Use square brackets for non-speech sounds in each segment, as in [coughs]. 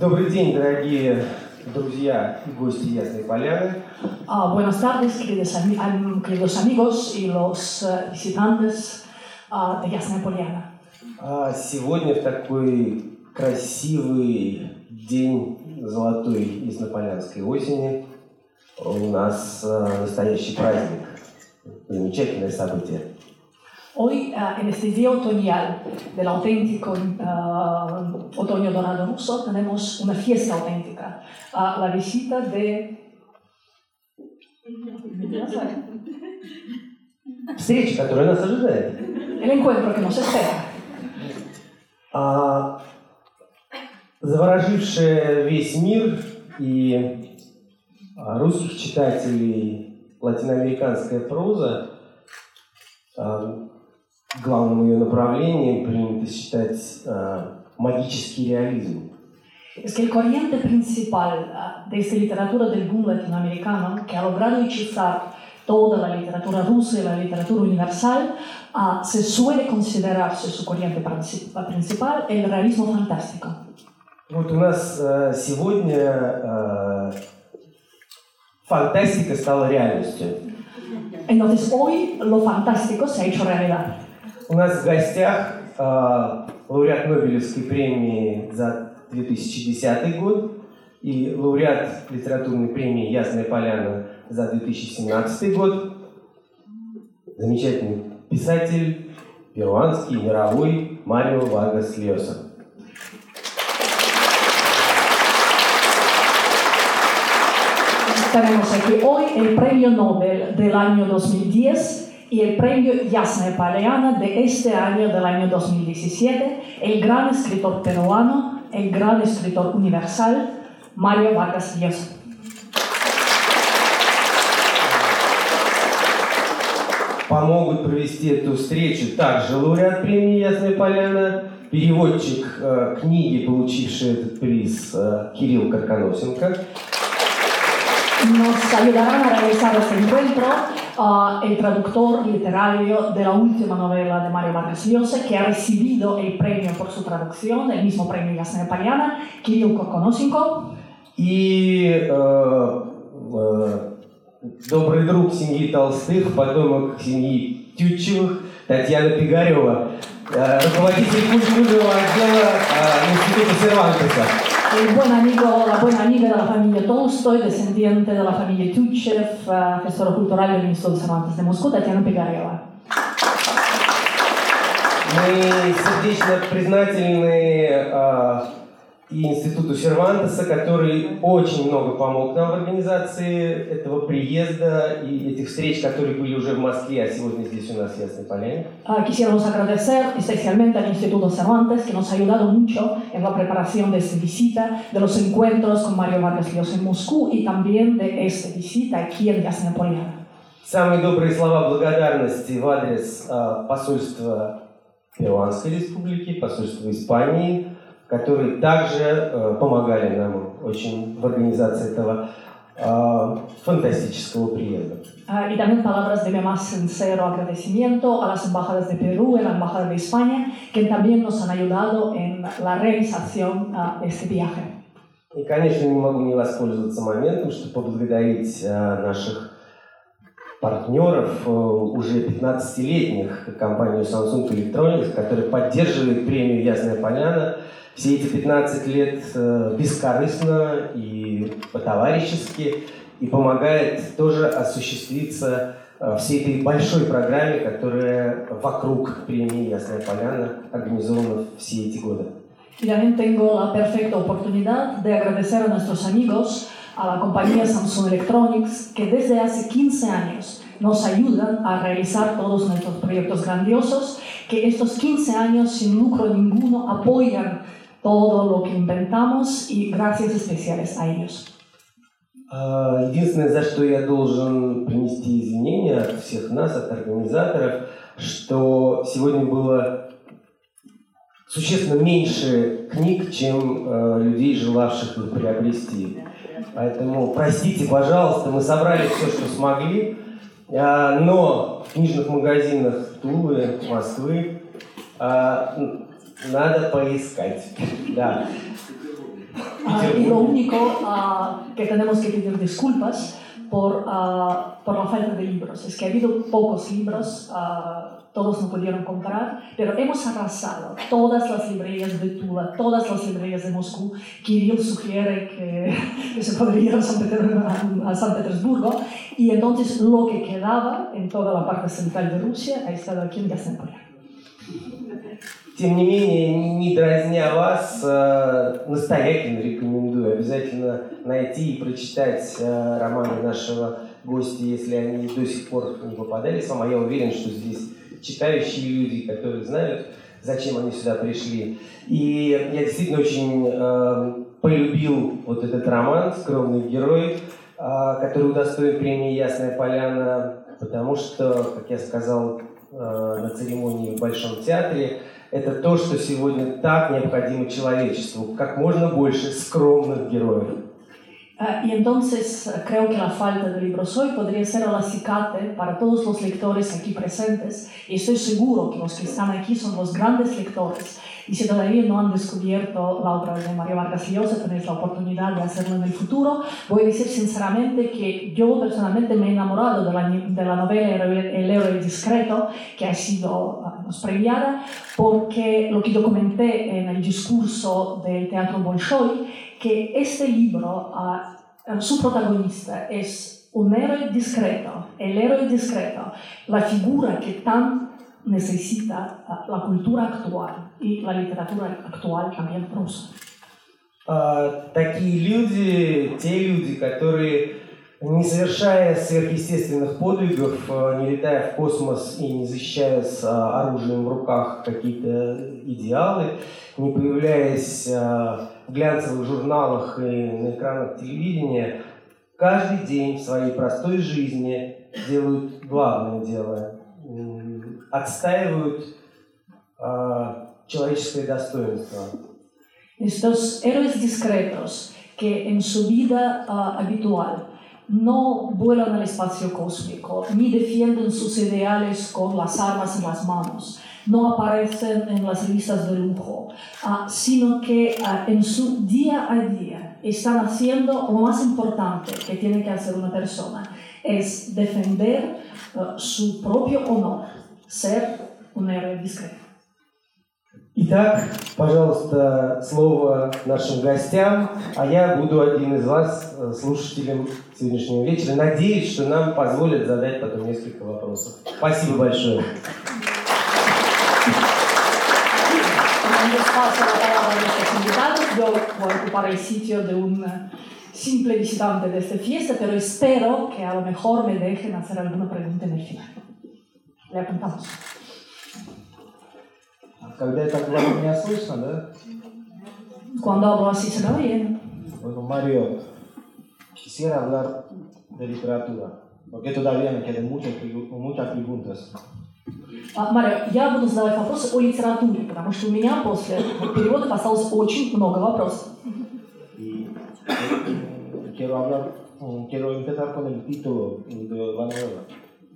Добрый день, дорогие друзья и гости Ясной Поляны. Ah, buenas tardes, queridos, am- queridos amigos y los eh, visitantes ah, de Ясная Поляна. А Сегодня в такой красивый день золотой Яснополянской осени у нас а, настоящий праздник, замечательное событие. Hoy, ah, en este día otoñal del auténtico ah, otoño dorado ruso, tenemos una fiesta auténtica, Ah, la visita de... Встреча, которая нас ожидает. El encuentro que nos espera. А, заворожившая весь мир и а, русских читателей латиноамериканская проза, а, главным ее направлением принято считать а, магический реализм. Es que el corriente principal ah, de esta literatura del boom latinoamericano, que ha logrado hechizar toda la literatura rusa y la literatura universal, ah, se suele considerarse su corriente princi- principal el realismo fantástico. Вот у нас а, сегодня а, фантастика стала реальностью. Entonces hoy lo fantástico se ha hecho realidad. У нас в гостях а, лауреат Нобелевской премии за 2010 год и лауреат литературной премии «Ясная поляна» за 2017 год. Замечательный писатель, перуанский, мировой Марио Варгас Льоса. Tenemos aquí hoy el premio Nobel del año 2010 y el premio Yasna Paleana de este año del año 2017, el gran escritor peruano, el gran escritor universal, Mario Vargas Llosa. Помогут провести эту встречу также лауреат премии «Ясная поляна», переводчик э, книги, получивший этот приз э, Кирилл Карканосенко, Nos ayudarán a realizar este encuentro ah, el traductor literario de la última novela de Mario Vargas Llosa, que ha recibido el premio por su traducción, el mismo premio Yasna Paleana, Kirill Kokonosenko. И э, э, добрый друг семьи Толстых, потомок семьи Тютчевых, Татьяна Пигарева, э, руководитель культурного отдела э, Института Сервантеса. El buen amigo, la buena amiga de la familia Tolstoy, descendiente de la familia Tuchev, eh, gestora cultural del Instituto Cervantes de Moscú, Tatiana Pigareва. Мы сердечно признательны э, и Институту Сервантеса, который очень много помог нам в организации этого приезда и этих встреч, которые были уже в Москве, а сегодня здесь у нас в Ясной Поляне. Ah, quisiéramos agradecer especialmente al Instituto Cervantes, que nos ha ayudado mucho en la preparación de esta visita, de los encuentros con Mario Vargas Llosa en Moscú y también de esta visita aquí en Ясная Поляна. Самые добрые слова благодарности в адрес а, посольства Перуанской республики, посольства Испании, которые также э, помогали нам очень в организации этого а, фантастического приезда. Ah, y también palabras de mi más sincero agradecimiento a las embajadas de Perú y a la embajada de España, que también nos han ayudado en la realización de este viaje. И, конечно, не могу не воспользоваться моментом, чтобы поблагодарить а, наших партнеров, э, уже 15-летних, компанию Samsung Electronics, которая поддерживает премию «Ясная поляна» все эти 15 лет э, бескорыстно и по-товарищески, и помогает тоже осуществиться э, всей этой большой программе, которая вокруг премии «Ясная поляна» организована все эти годы. Y también tengo la perfecta oportunidad de agradecer a nuestros amigos, a la compañía Samsung Electronics, que desde hace 15 años nos ayudan a realizar todos nuestros proyectos grandiosos, que estos 15 años sin lucro ninguno apoyan todo lo que inventamos y gracias especiales a ellos. А, Единственное, за что я должен принести извинения от всех нас, от организаторов, что сегодня было существенно меньше книг, чем э, людей, желавших их приобрести. Поэтому простите, пожалуйста, мы собрали все, что смогли, а, но в книжных магазинах Тулы, Москвы а, надо поискать. Да. Y lo único uh, que tenemos que pedir disculpas por, uh, por la falta de libros es que ha habido pocos libros, uh, todos no pudieron comprar, pero hemos arrasado todas las librerías de Tula, todas las librerías de Moscú. Kirill sugiere que, que se podría ir a San, Petersburgo, a San Petersburgo y entonces lo que quedaba en toda la parte central de Rusia ha estado aquí en Гастемполе. Тем не менее, не дразня вас, э, настоятельно рекомендую обязательно найти и прочитать э, романы нашего гостя, если они до сих пор не попадались вам. А я уверен, что здесь читающие люди, которые знают, зачем они сюда пришли. И я действительно очень э, полюбил вот этот роман «Скромный герой», который удостоен премии «Ясная поляна», потому что, как я сказал на церемонии в Большом театре, это то, что сегодня так необходимо человечеству. Как можно больше скромных героев. Uh, y entonces uh, creo que la falta de libros hoy podría ser el acicate para todos los lectores aquí presentes y estoy seguro que los que están aquí son los grandes lectores y si todavía no han descubierto la obra de María Vargas Llosa tenéis la oportunidad de hacerlo en el futuro. Voy a decir sinceramente que yo personalmente me he enamorado de la, de la novela El héroe discreto que ha sido uh, premiada porque lo que yo comenté en el discurso del Teatro Bolshoi que este libro, uh, su protagonista es un héroe discreto, el héroe discreto, la figura que tan necesita uh, la cultura actual y la literatura actual también rusa. Uh, такие люди, те люди, которые не совершая сверхъестественных подвигов, не летая в космос и не защищая с оружием в руках какие-то идеалы, не появляясь в глянцевых журналах и на экранах телевидения, каждый день в своей простой жизни делают главное дело, отстаивают человеческое достоинство. Estos héroes discretos que en su vida uh, habitual no vuelan al espacio cósmico, ni defienden sus ideales con las armas en las manos, no aparecen en las listas de lujo, uh, sino que uh, en su día a día están haciendo lo más importante que tiene que hacer una persona, es defender uh, su propio honor, ser un héroe discreto. Итак, пожалуйста, слово нашим гостям, а я буду один из вас, слушателем сегодняшнего вечера. Надеюсь, что нам позволят задать потом несколько вопросов. Спасибо большое. simple visitante de esta fiesta, pero espero que a lo mejor me dejen hacer alguna pregunta en el final. Le apuntamos. Когда я так говорю, меня слышно, да? Cuando hablo así se me oye. Bueno, Mario, quisiera hablar de literatura, porque todavía me quedan muchas, muchas preguntas. А, Мария, я буду задавать вопросы о литературе, потому что у меня после перевода осталось очень много вопросов. Y quiero hablar, quiero empezar con el título de la novela.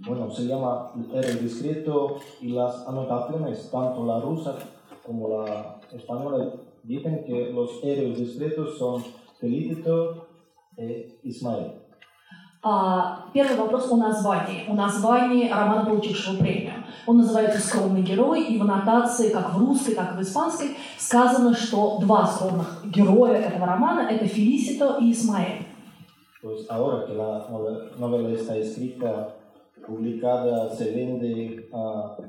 Bueno, se llama El discreto y las anotaciones, tanto la rusa como la española, dicen que los héroes discretos son Felicito e Ismael. А, первый вопрос о названии. О названии романа, получившего премию. Он называется «Скромный герой», и в аннотации, как в русской, так и в испанской, сказано, что два скромных героя этого романа – это Фелисито и Исмаэль. Pues ahora que la novela está escrita, publicada, se vende, uh,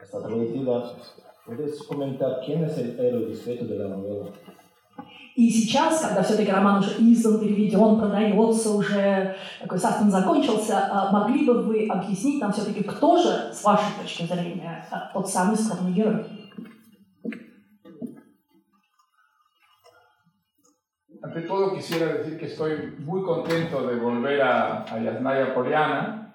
está traducida, ¿puedes comentar quién es el héroe discreto de la novela? И сейчас, когда все-таки роман уже издан, переведен, продается, уже такой саспен закончился, могли бы вы объяснить нам все-таки, кто же, с вашей точки зрения, тот самый скромный герой? Ante todo quisiera decir que estoy muy contento de volver a, a Yasnaya Poliana.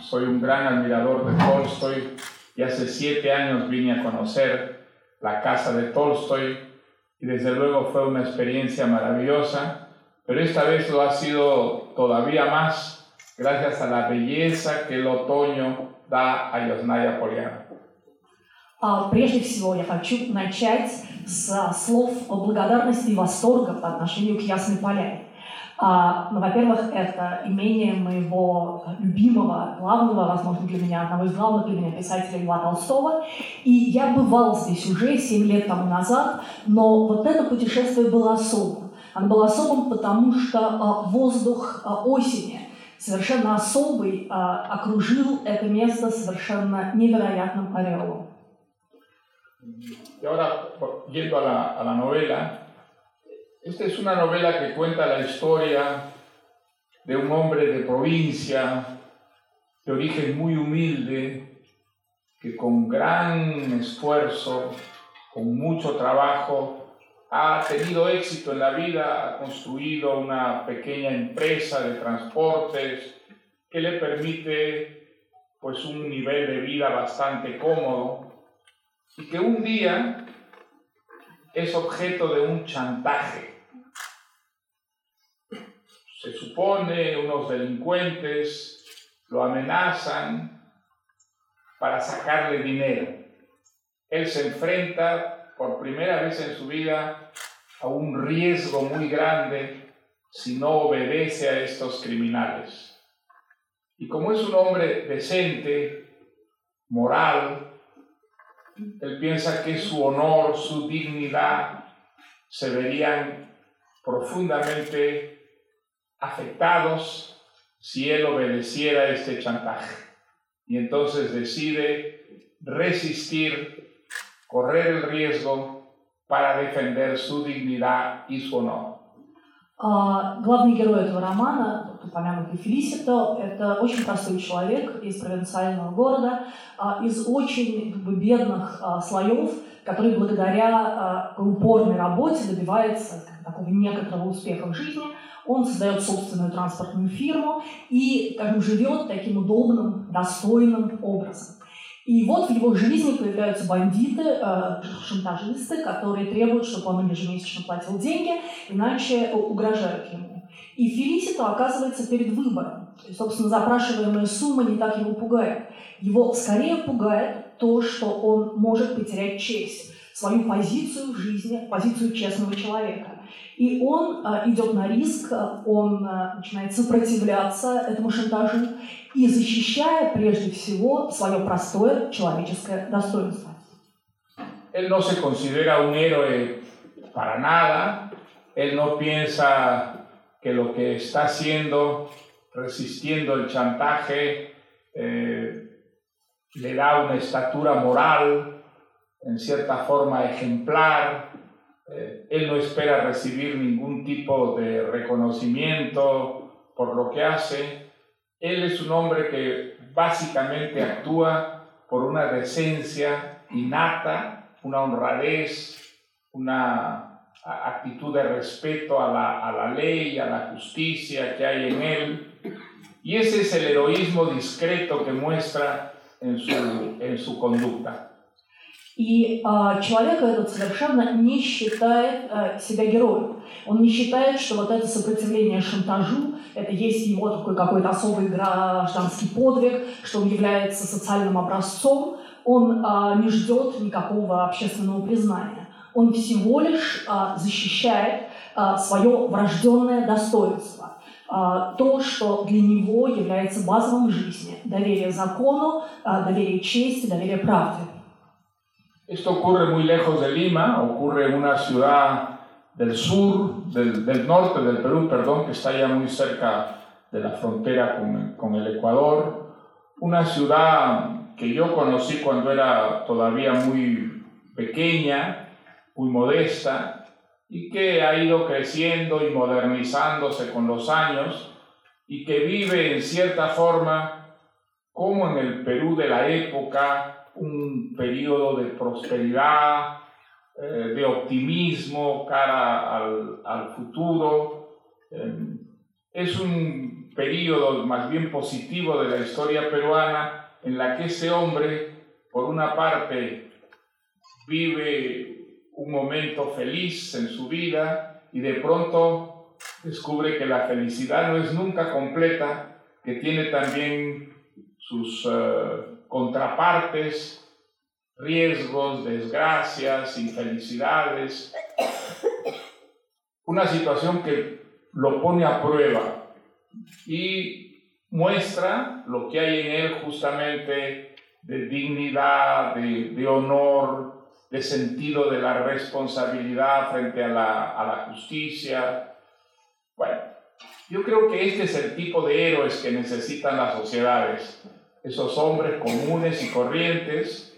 Soy un gran admirador de Tolstoy y hace siete años vine a conocer la casa de Tolstoy y desde luego fue una experiencia maravillosa, pero esta vez lo ha sido todavía más gracias a la belleza que el otoño da a Yosnaya Poliana. А, Прежде всего я хочу начать с слов благодарности и восторга по отношению к Ясной Поляне. А, ну, во-первых, это имение моего любимого, главного, возможно, для меня, одного из главных для меня писателей Льва Толстого. И я бывал здесь уже 7 лет тому назад, но вот это путешествие было особым. Оно было особым, потому что а, воздух а, осени совершенно особый а, окружил это место совершенно невероятным ореолом. Y ahora, yendo a la, a la novela, esta es una novela que cuenta la historia de un hombre de provincia, de origen muy humilde, que con gran esfuerzo, con mucho trabajo, ha tenido éxito en la vida, ha construido una pequeña empresa de transportes que le permite pues un nivel de vida bastante cómodo y que un día es objeto de un chantaje. Se supone unos delincuentes lo amenazan para sacarle dinero. Él se enfrenta por primera vez en su vida a un riesgo muy grande si no obedece a estos criminales. Y como es un hombre decente, moral, él piensa que su honor, su dignidad se verían profundamente afectados si él obedeciera este chantaje. Y entonces decide resistir, correr el riesgo para defender su dignidad y su honor. А, главный герой этого романа, упомянутый Фелисито, это очень простой человек из провинциального города, а, из очень как бы, бедных а, слоев, который благодаря упорной работе добивается такого некоторого успеха в жизни. Он создает собственную транспортную фирму и как бы, живет таким удобным, достойным образом. И вот в его жизни появляются бандиты, э, шантажисты, которые требуют, чтобы он ежемесячно платил деньги, иначе угрожают ему. И Фелисито оказывается перед выбором. И, собственно, запрашиваемая сумма не так его пугает. Его скорее пугает то, что он может потерять честь, свою позицию в жизни, позицию честного человека. И он э, идет на риск, он э, начинает сопротивляться этому шантажу и защищая прежде всего свое простое человеческое достоинство. Él no se considera un héroe para nada, él no piensa que lo que está haciendo, resistiendo el chantaje, eh, le da una estatura moral, en cierta forma ejemplar, eh, él no espera recibir ningún tipo de reconocimiento por lo que hace. Él es un hombre que básicamente actúa por una decencia innata, una honradez, una actitud de respeto a la, a la ley, a la justicia que hay en él. Y ese es el heroísmo discreto que muestra en su, en su conducta. И э, человек этот совершенно не считает э, себя героем. Он не считает, что вот это сопротивление шантажу, это есть его такой какой-то особый гражданский подвиг, что он является социальным образцом. Он э, не ждет никакого общественного признания. Он всего лишь э, защищает э, свое врожденное достоинство то, что для него является базовым в жизни. Доверие закону, доверие чести, доверие правде. Esto ocurre muy lejos de Lima, ocurre en una ciudad del sur, del, del norte del Perú, perdón, que está ya muy cerca de la frontera con, con el Ecuador. Una ciudad que yo conocí cuando era todavía muy pequeña, muy modesta, y que ha ido creciendo y modernizándose con los años, y que vive en cierta forma como en el Perú de la época, un periodo de prosperidad, eh, de optimismo cara al, futuro. Eh, es un periodo más bien positivo de la historia peruana en la que ese hombre, por una parte, vive un momento feliz en su vida y de pronto descubre que la felicidad no es nunca completa, que tiene también sus... Eh, contrapartes, riesgos, desgracias, infelicidades. Una situación que lo pone a prueba y muestra lo que hay en él justamente de dignidad, de, de honor, de sentido de la responsabilidad frente a la, a la justicia. Bueno, yo creo que este es el tipo de héroes que necesitan las sociedades, esos hombres comunes y corrientes,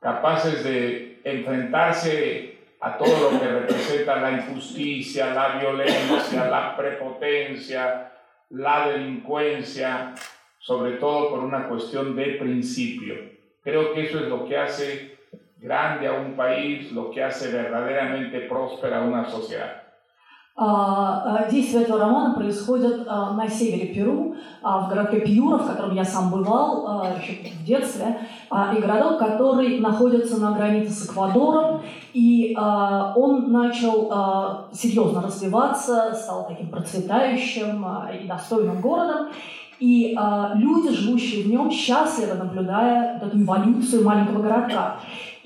capaces de enfrentarse a todo lo que representa la injusticia, la violencia, la prepotencia, la delincuencia, sobre todo por una cuestión de principio. Creo que eso es lo que hace grande a un país, lo que hace verdaderamente próspera una sociedad. А, а, действие этого романа происходит а, на севере Перу, в городке Пьюра, в котором я сам бывал еще в детстве, и городок, который находится на границе с Эквадором, и он начал серьезно развиваться, стал таким процветающим и достойным городом, и люди, живущие в нем, счастливы, наблюдая эту эволюцию маленького городка.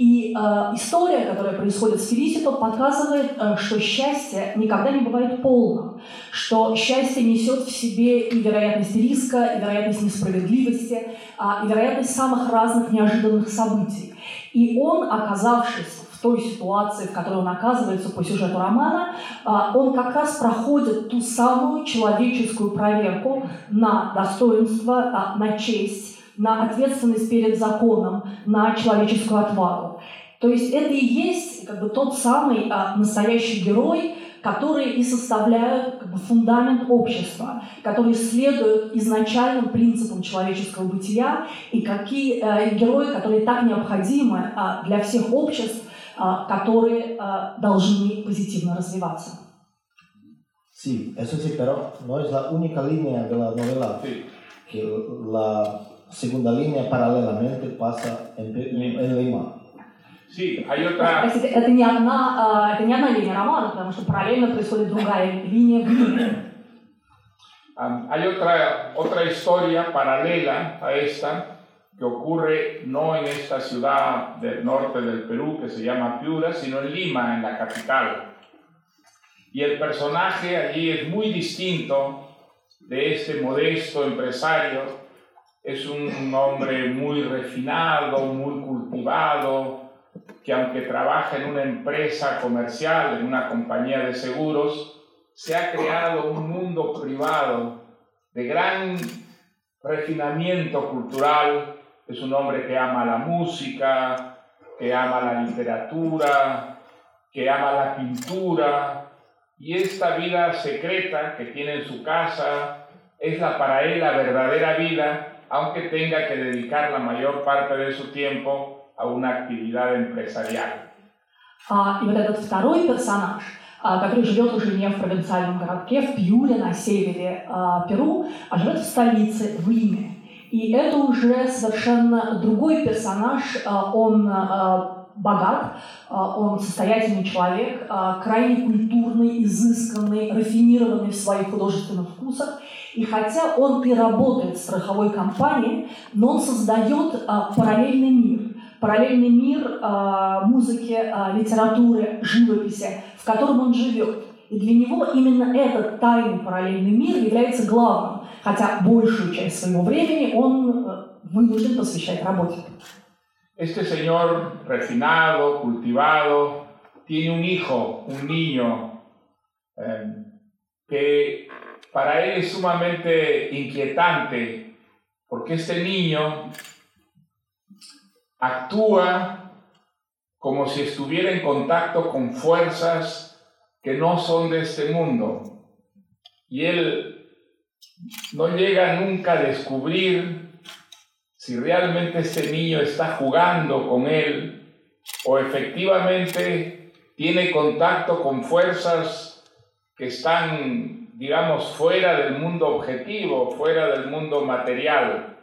И э, история, которая происходит с Фелисито, показывает, э, что счастье никогда не бывает полным, что счастье несет в себе и вероятность риска, и вероятность несправедливости, э, и вероятность самых разных неожиданных событий. И он, оказавшись в той ситуации, в которой он оказывается по сюжету романа, э, он как раз проходит ту самую человеческую проверку на достоинство, э, на честь, на ответственность перед законом, на человеческую отвагу. То есть это и есть как бы, тот самый а, настоящий герой, которые и составляют как бы, фундамент общества, которые следуют изначальным принципам человеческого бытия и какие э, герои, которые так необходимы э, для всех обществ, э, которые э, должны позитивно развиваться. Sí, eso sí, pero no es la única línea de la novela que la segunda línea paralelamente pasa en, en Lima. Sí, hay otra... Это не, одна, это не одна линия романа, потому что параллельно происходит другая линия в Лиме. Hay otra, otra historia paralela a esta que ocurre no en esta ciudad del norte del Perú que se llama Piura, sino en Lima, en la capital. Y el personaje allí es muy distinto de este modesto empresario es un hombre muy refinado, muy cultivado, que aunque trabaja en una empresa comercial, en una compañía de seguros, se ha creado un mundo privado de gran refinamiento cultural. Es un hombre que ama la música, que ama la literatura, que ama la pintura. Y esta vida secreta que tiene en su casa es la para él la verdadera vida aunque tenga que dedicar la mayor parte de su tiempo a una actividad empresarial. А, и вот этот второй персонаж, а, который живет уже не в провинциальном городке, в Пьюре на севере а, Перу, а живет в столице, в Лиме. И это уже совершенно другой персонаж, а, он а, богат, а, он состоятельный человек, а, крайне культурный, изысканный, рафинированный в своих художественных вкусах. И хотя он и работает в страховой компании, но он создает а, параллельный мир. Параллельный мир а, музыки, а, литературы, живописи, в котором он живет. И для него именно этот тайный параллельный мир является главным, хотя большую часть своего времени он э, вынужден посвящать работе. Este señor refinado, cultivado, tiene un hijo, un niño, eh, que para él es sumamente inquietante porque este niño actúa como si estuviera en contacto con fuerzas que no son de este mundo. Y él no llega nunca a descubrir si realmente este niño está jugando con él o efectivamente tiene contacto con fuerzas que están digamos, fuera del mundo objetivo, fuera del mundo material.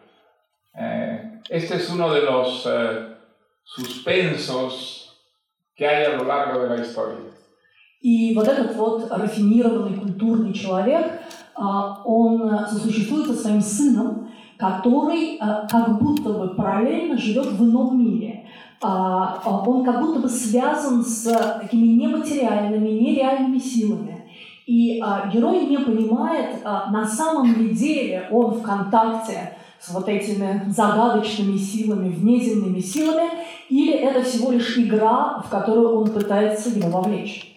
Eh, este es uno de los eh, suspensos que hay a lo largo de la historia. И вот этот вот рафинированный культурный человек, он сосуществует со своим сыном, который как будто бы параллельно живет в ином мире. он как будто бы связан с такими нематериальными, нереальными силами. И а, герой не понимает, а, на самом ли деле он в контакте с вот этими загадочными силами, внеземными силами, или это всего лишь игра, в которую он пытается его вовлечь.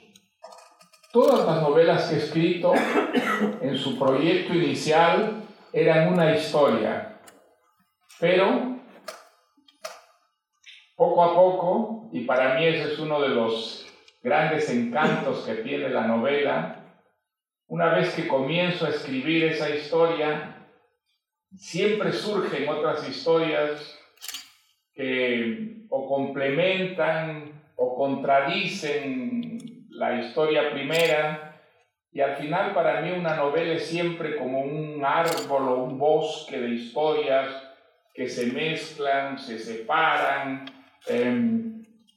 Todas las novelas que he escrito [coughs] en su proyecto inicial eran una historia, pero poco a poco, y para mí ese es uno de los grandes encantos que tiene la novela, una vez que comienzo a escribir esa historia, siempre surgen otras historias que o complementan o contradicen la historia primera, y al final para mí una novela es siempre como un árbol o un bosque de historias que se mezclan, se separan, Em,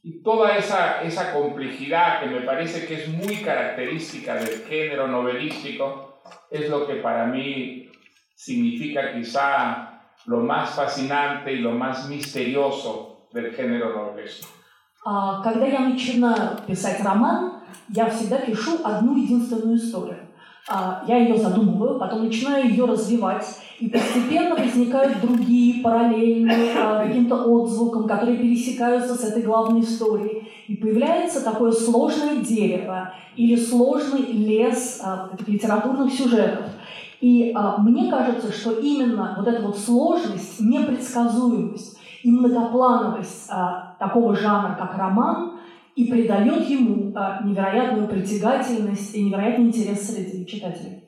y toda esa, esa complejidad que me parece que es muy característica del género novelístico es lo que para mí significa quizá lo más fascinante y lo más misterioso del género novelesco. Когда я начинаю писать роман, я всегда пишу одну единственную историю. Я ее задумываю, потом начинаю ее развивать, и постепенно возникают другие параллельные а, каким-то отзвуком, которые пересекаются с этой главной историей. И появляется такое сложное дерево или сложный лес а, литературных сюжетов. И а, мне кажется, что именно вот эта вот сложность, непредсказуемость и многоплановость а, такого жанра, как роман, и придает ему а, невероятную притягательность и невероятный интерес среди читателей.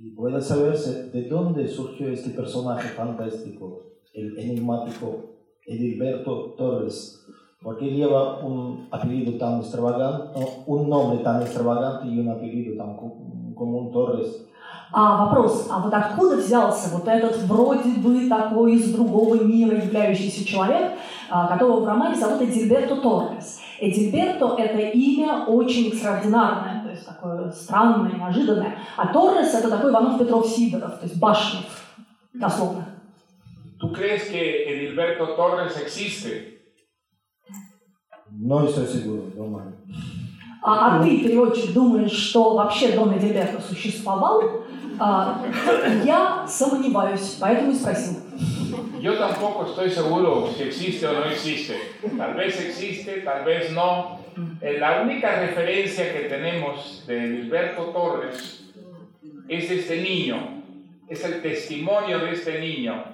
Y puede saberse de dónde surgió este personaje fantástico, el enigmático Edilberto Torres, porque lleva un apellido tan extravagante, un nombre tan extravagante y un apellido tan común Torres. А вопрос, а вот откуда взялся вот этот вроде бы такой из другого мира являющийся человек, которого в романе зовут Эдильберто Торрес? Эдильберто – это имя очень экстраординарное, то есть такое странное, неожиданное. А Торрес – это такой Иванов Петров Сидоров, то есть башня, дословно. ¿Tú crees que Edilberto Torres existe? No estoy seguro, no А, а ты, переводчик, думаешь, что вообще Дон Эдильберто существовал? А, я сомневаюсь, поэтому и спросил. Yo tampoco estoy seguro si existe o no existe. Tal vez existe, tal vez no. Eh, la única referencia que tenemos de Gilberto Torres es este niño, es el testimonio de este niño.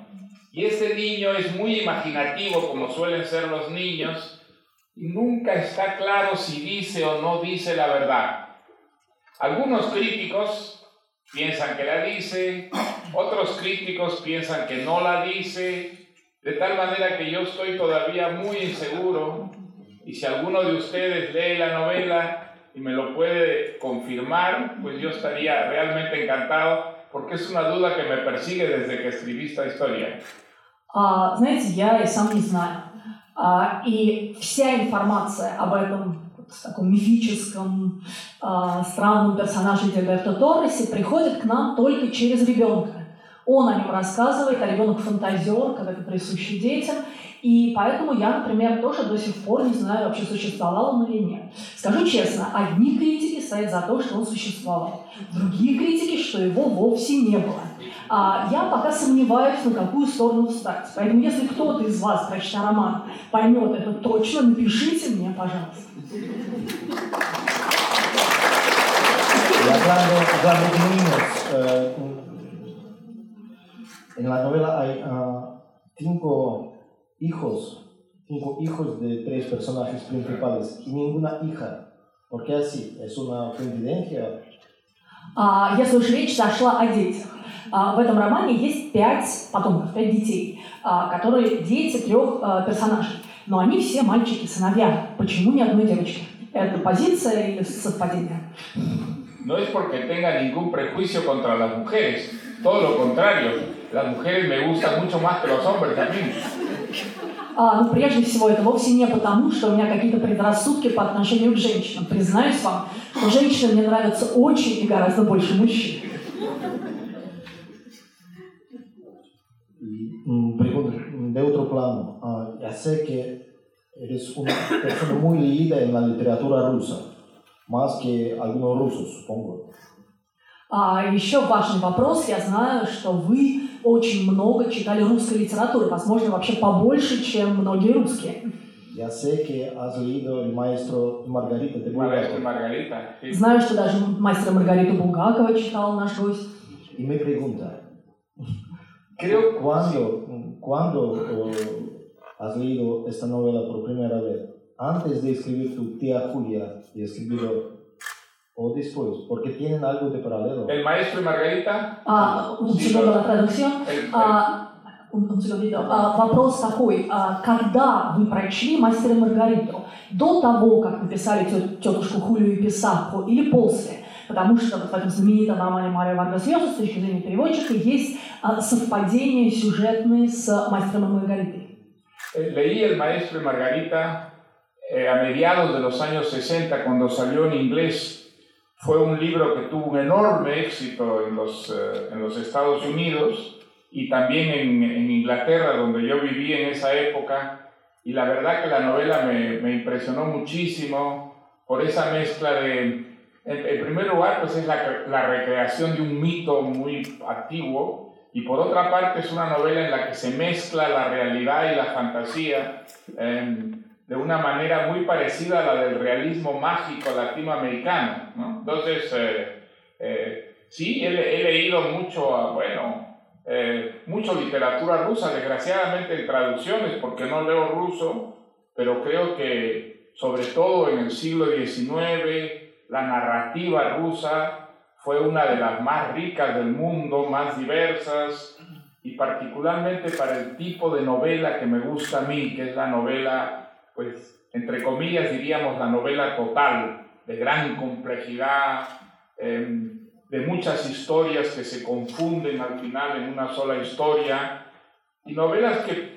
Y este niño es muy imaginativo, como suelen ser los niños, y nunca está claro si dice o no dice la verdad. Algunos críticos piensan que la dice, otros críticos piensan que no la dice, de tal manera que yo estoy todavía muy inseguro y si alguno de ustedes lee la novela y me lo puede confirmar, pues yo estaría realmente encantado porque es una duda que me persigue desde que escribí esta historia. Uh, знаете, я и сам не знаю. Uh, и вся информация об этом в таком мифическом, э, странном персонаже Гilberto Торресе приходит к нам только через ребенка. Он о нем рассказывает, а ребенок фантазер, как это присуще детям. И поэтому я, например, тоже до сих пор не знаю, вообще существовал он или нет. Скажу честно, одни критики стоят за то, что он существовал. Другие критики, что его вовсе не было. А я пока сомневаюсь, на какую сторону встать. Поэтому, если кто-то из вас, прочитая роман, поймет это точно, напишите мне, пожалуйста. Hablando de niños, eh, en la novela hay uh, cinco hijos, cinco hijos de tres personajes principales y ninguna hija. ¿Por qué así? ¿Es una coincidencia? А, если уж речь зашла о детях. А, в этом романе есть пять потомков, пять детей, а, которые дети трех персонажей. Но они все мальчики, сыновья. Почему ни одной девочки? ¿Es позиция или совпадение? No es porque tenga ningún prejuicio contra las mujeres, todo lo contrario, las mujeres me gustan mucho más que los hombres también. А, ну, прежде всего, это вовсе не потому, что у меня какие-то предрассудки по отношению к женщинам. Признаюсь вам, что женщины мне нравятся очень и гораздо больше мужчин. De otro plano, ya sé que eres una persona muy leída en la literatura rusa, más que algunos rusos, supongo. А еще важный вопрос. Я знаю, что вы очень много читали русской литературы, возможно, вообще побольше, чем многие русские. Ya sé que has leído El Maestro Margarita de Maestro. Margarita. Знаю, что даже мастера Маргариту Булгакова читал наш гость. Y me pregunta, Creo ¿cuándo, ¿cuándo eh, has leído esta novela por primera vez? ¿Antes de escribir tu tía Julia y escribirlo o después? Porque tienen algo de paralelo. el maestro y Margarita. А, un Sí, segundo lo- la traducción. el- А, un- un segundito. А, вопрос такой. А, когда вы прочли «Мастера и Маргариту»? До того, как написали тет- тетушку Хулию и Писаху или после? Потому что вот в этом знаменитом романе Мария Варгас Льоса, с точки зрения переводчика, есть а, совпадения сюжетные с «Мастером и Маргаритой». Eh, Leí El Maestro y Margarita eh, a mediados de los años 60 cuando salió en inglés. Fue un libro que tuvo un enorme éxito en los, eh, en los Estados Unidos y también en, en Inglaterra, donde yo viví en esa época. Y la verdad que la novela me, me impresionó muchísimo por esa mezcla de, en primer lugar, pues es la, la recreación de un mito muy antiguo, y por otra parte es una novela en la que se mezcla la realidad y la fantasía eh, de una manera muy parecida a la del realismo mágico latinoamericano. ¿no? Entonces, eh, eh, sí, he, he leído mucho, ah, bueno, eh, mucho literatura rusa, desgraciadamente en traducciones, porque no leo ruso, pero creo que sobre todo en el siglo XIX la narrativa rusa fue una de las más ricas del mundo, más diversas, y particularmente para el tipo de novela que me gusta a mí, que es la novela, pues, entre comillas diríamos la novela total, de gran complejidad, em, de muchas historias que se confunden al final en una sola historia, y novelas que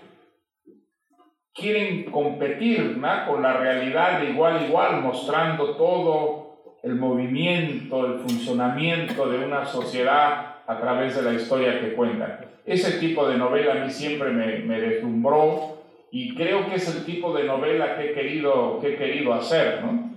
quieren competir ¿no? con la realidad de igual a igual, mostrando todo el movimiento, el funcionamiento de una sociedad a través de la historia que cuentan. Ese tipo de novela a mí siempre me, me deslumbró y creo que es el tipo de novela que he querido, que he querido hacer. ¿no?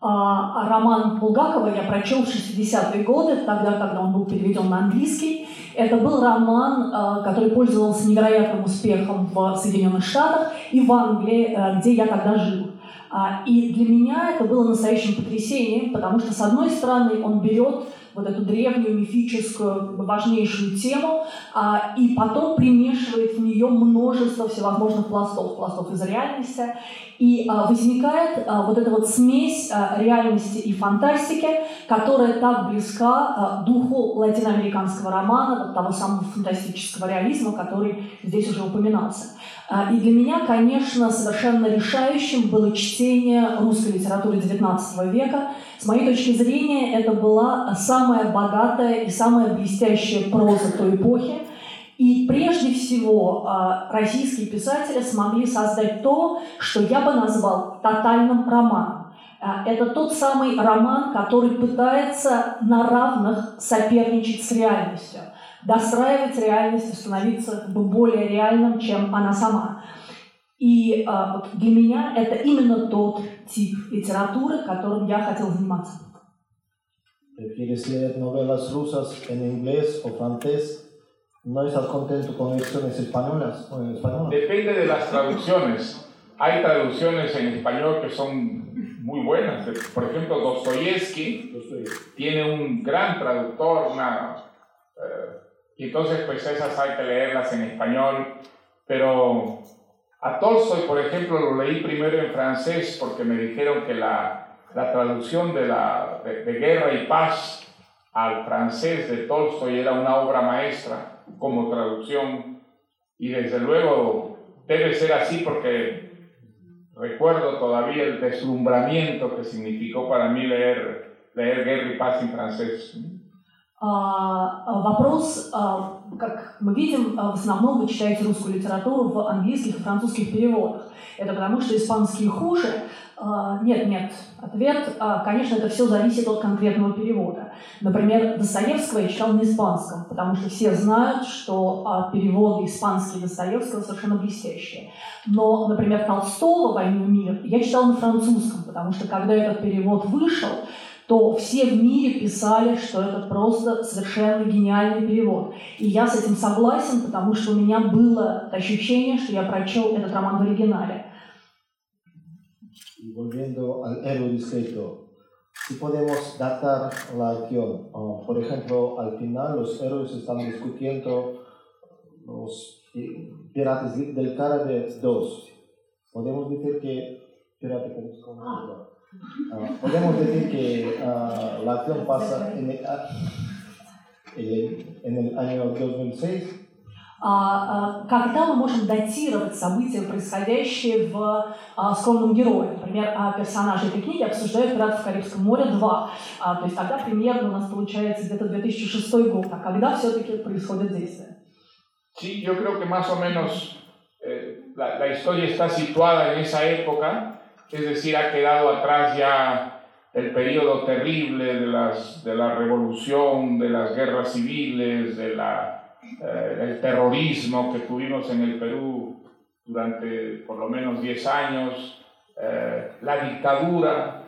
А, роман Булгакова я прочел в 60-е годы, тогда, когда он был переведен на английский. Это был роман, а, который пользовался невероятным успехом в Соединенных Штатах и в Англии, а, где я тогда жил. А, И для меня это было настоящим потрясением, потому что, с одной стороны, он берет вот эту древнюю мифическую важнейшую тему а, и потом примешивает в нее множество всевозможных пластов, пластов из реальности, и а, возникает а, вот эта вот смесь а, реальности и фантастики, которая так близка а, духу латиноамериканского романа, вот того самого фантастического реализма, который здесь уже упоминался. А, И для меня, конечно, совершенно решающим было чтение русской литературы XIX века. С моей точки зрения, это была самая богатая и самая блестящая проза той эпохи. И прежде всего а, российские писатели смогли создать то, что я бы назвал тотальным романом. А, Это тот самый роман, который пытается на равных соперничать с реальностью, достраивать реальность и становиться более реальным, чем она сама. И а, для меня это именно тот тип литературы, которым я хотел заниматься. ¿Prefieres leer novelas rusas en inglés o francés? ¿No estás contento con versiones españolas o en español? Depende de las traducciones. Hay traducciones en español que son muy buenas. Por ejemplo, Dostoyevsky tiene un gran traductor, una, eh, y entonces pues esas hay que leerlas en español, pero a Tolstoy, por ejemplo, lo leí primero en francés porque me dijeron que la, la traducción de, la, de, de Guerra y Paz al francés de Tolstoy era una obra maestra como traducción y desde luego debe ser así porque recuerdo todavía el deslumbramiento que significó para mí leer, leer Guerra y Paz en francés. А, а, вопрос, а, как мы видим, в основном вы читаете русскую литературу в английских и французских переводах. Это потому, что испанский хуже. Нет, нет. Ответ, конечно, это все зависит от конкретного перевода. Например, Достоевского я читал на испанском, потому что все знают, что переводы испанские Достоевского совершенно блестящие. Но, например, Толстого «Войну и мир» я читал на французском, потому что когда этот перевод вышел, то все в мире писали, что это просто совершенно гениальный перевод. И я с этим согласен, потому что у меня было ощущение, что я прочел этот роман в оригинале. Volviendo al héroe discreto, si podemos datar la acción, uh, por ejemplo, al final los héroes están discutiendo los piratas del Caribe 2. Podemos decir que Piratas Uh, podemos decir que uh, la acción pasa en el, en el año 2006. А, когда мы можем датировать события, происходящие в а, «Скромном герое». Например, а, персонажи этой книги обсуждают «Пиратов в Карибском море 2». То есть тогда примерно у нас получается где-то 2006 год. А когда все-таки происходит действие? Sí, yo creo que más o menos eh, la, la historia está situada en esa época es decir, ha quedado atrás ya el periodo terrible de, las, de la revolución, de las guerras civiles, de la, eh, del terrorismo que tuvimos en el Perú durante por lo menos 10 años, eh, la dictadura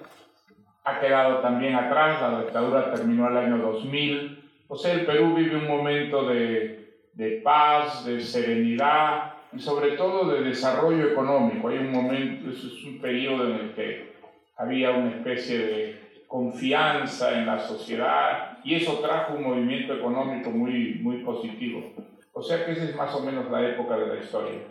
ha quedado también atrás, la dictadura terminó el año 2000, o sea, el Perú vive un momento de, de paz, de serenidad, y sobre todo de desarrollo económico. Hay un momento, es un periodo en el que había una especie de confianza en la sociedad y eso trajo un movimiento económico muy, muy positivo. O sea que esa es más o menos la época de la historia.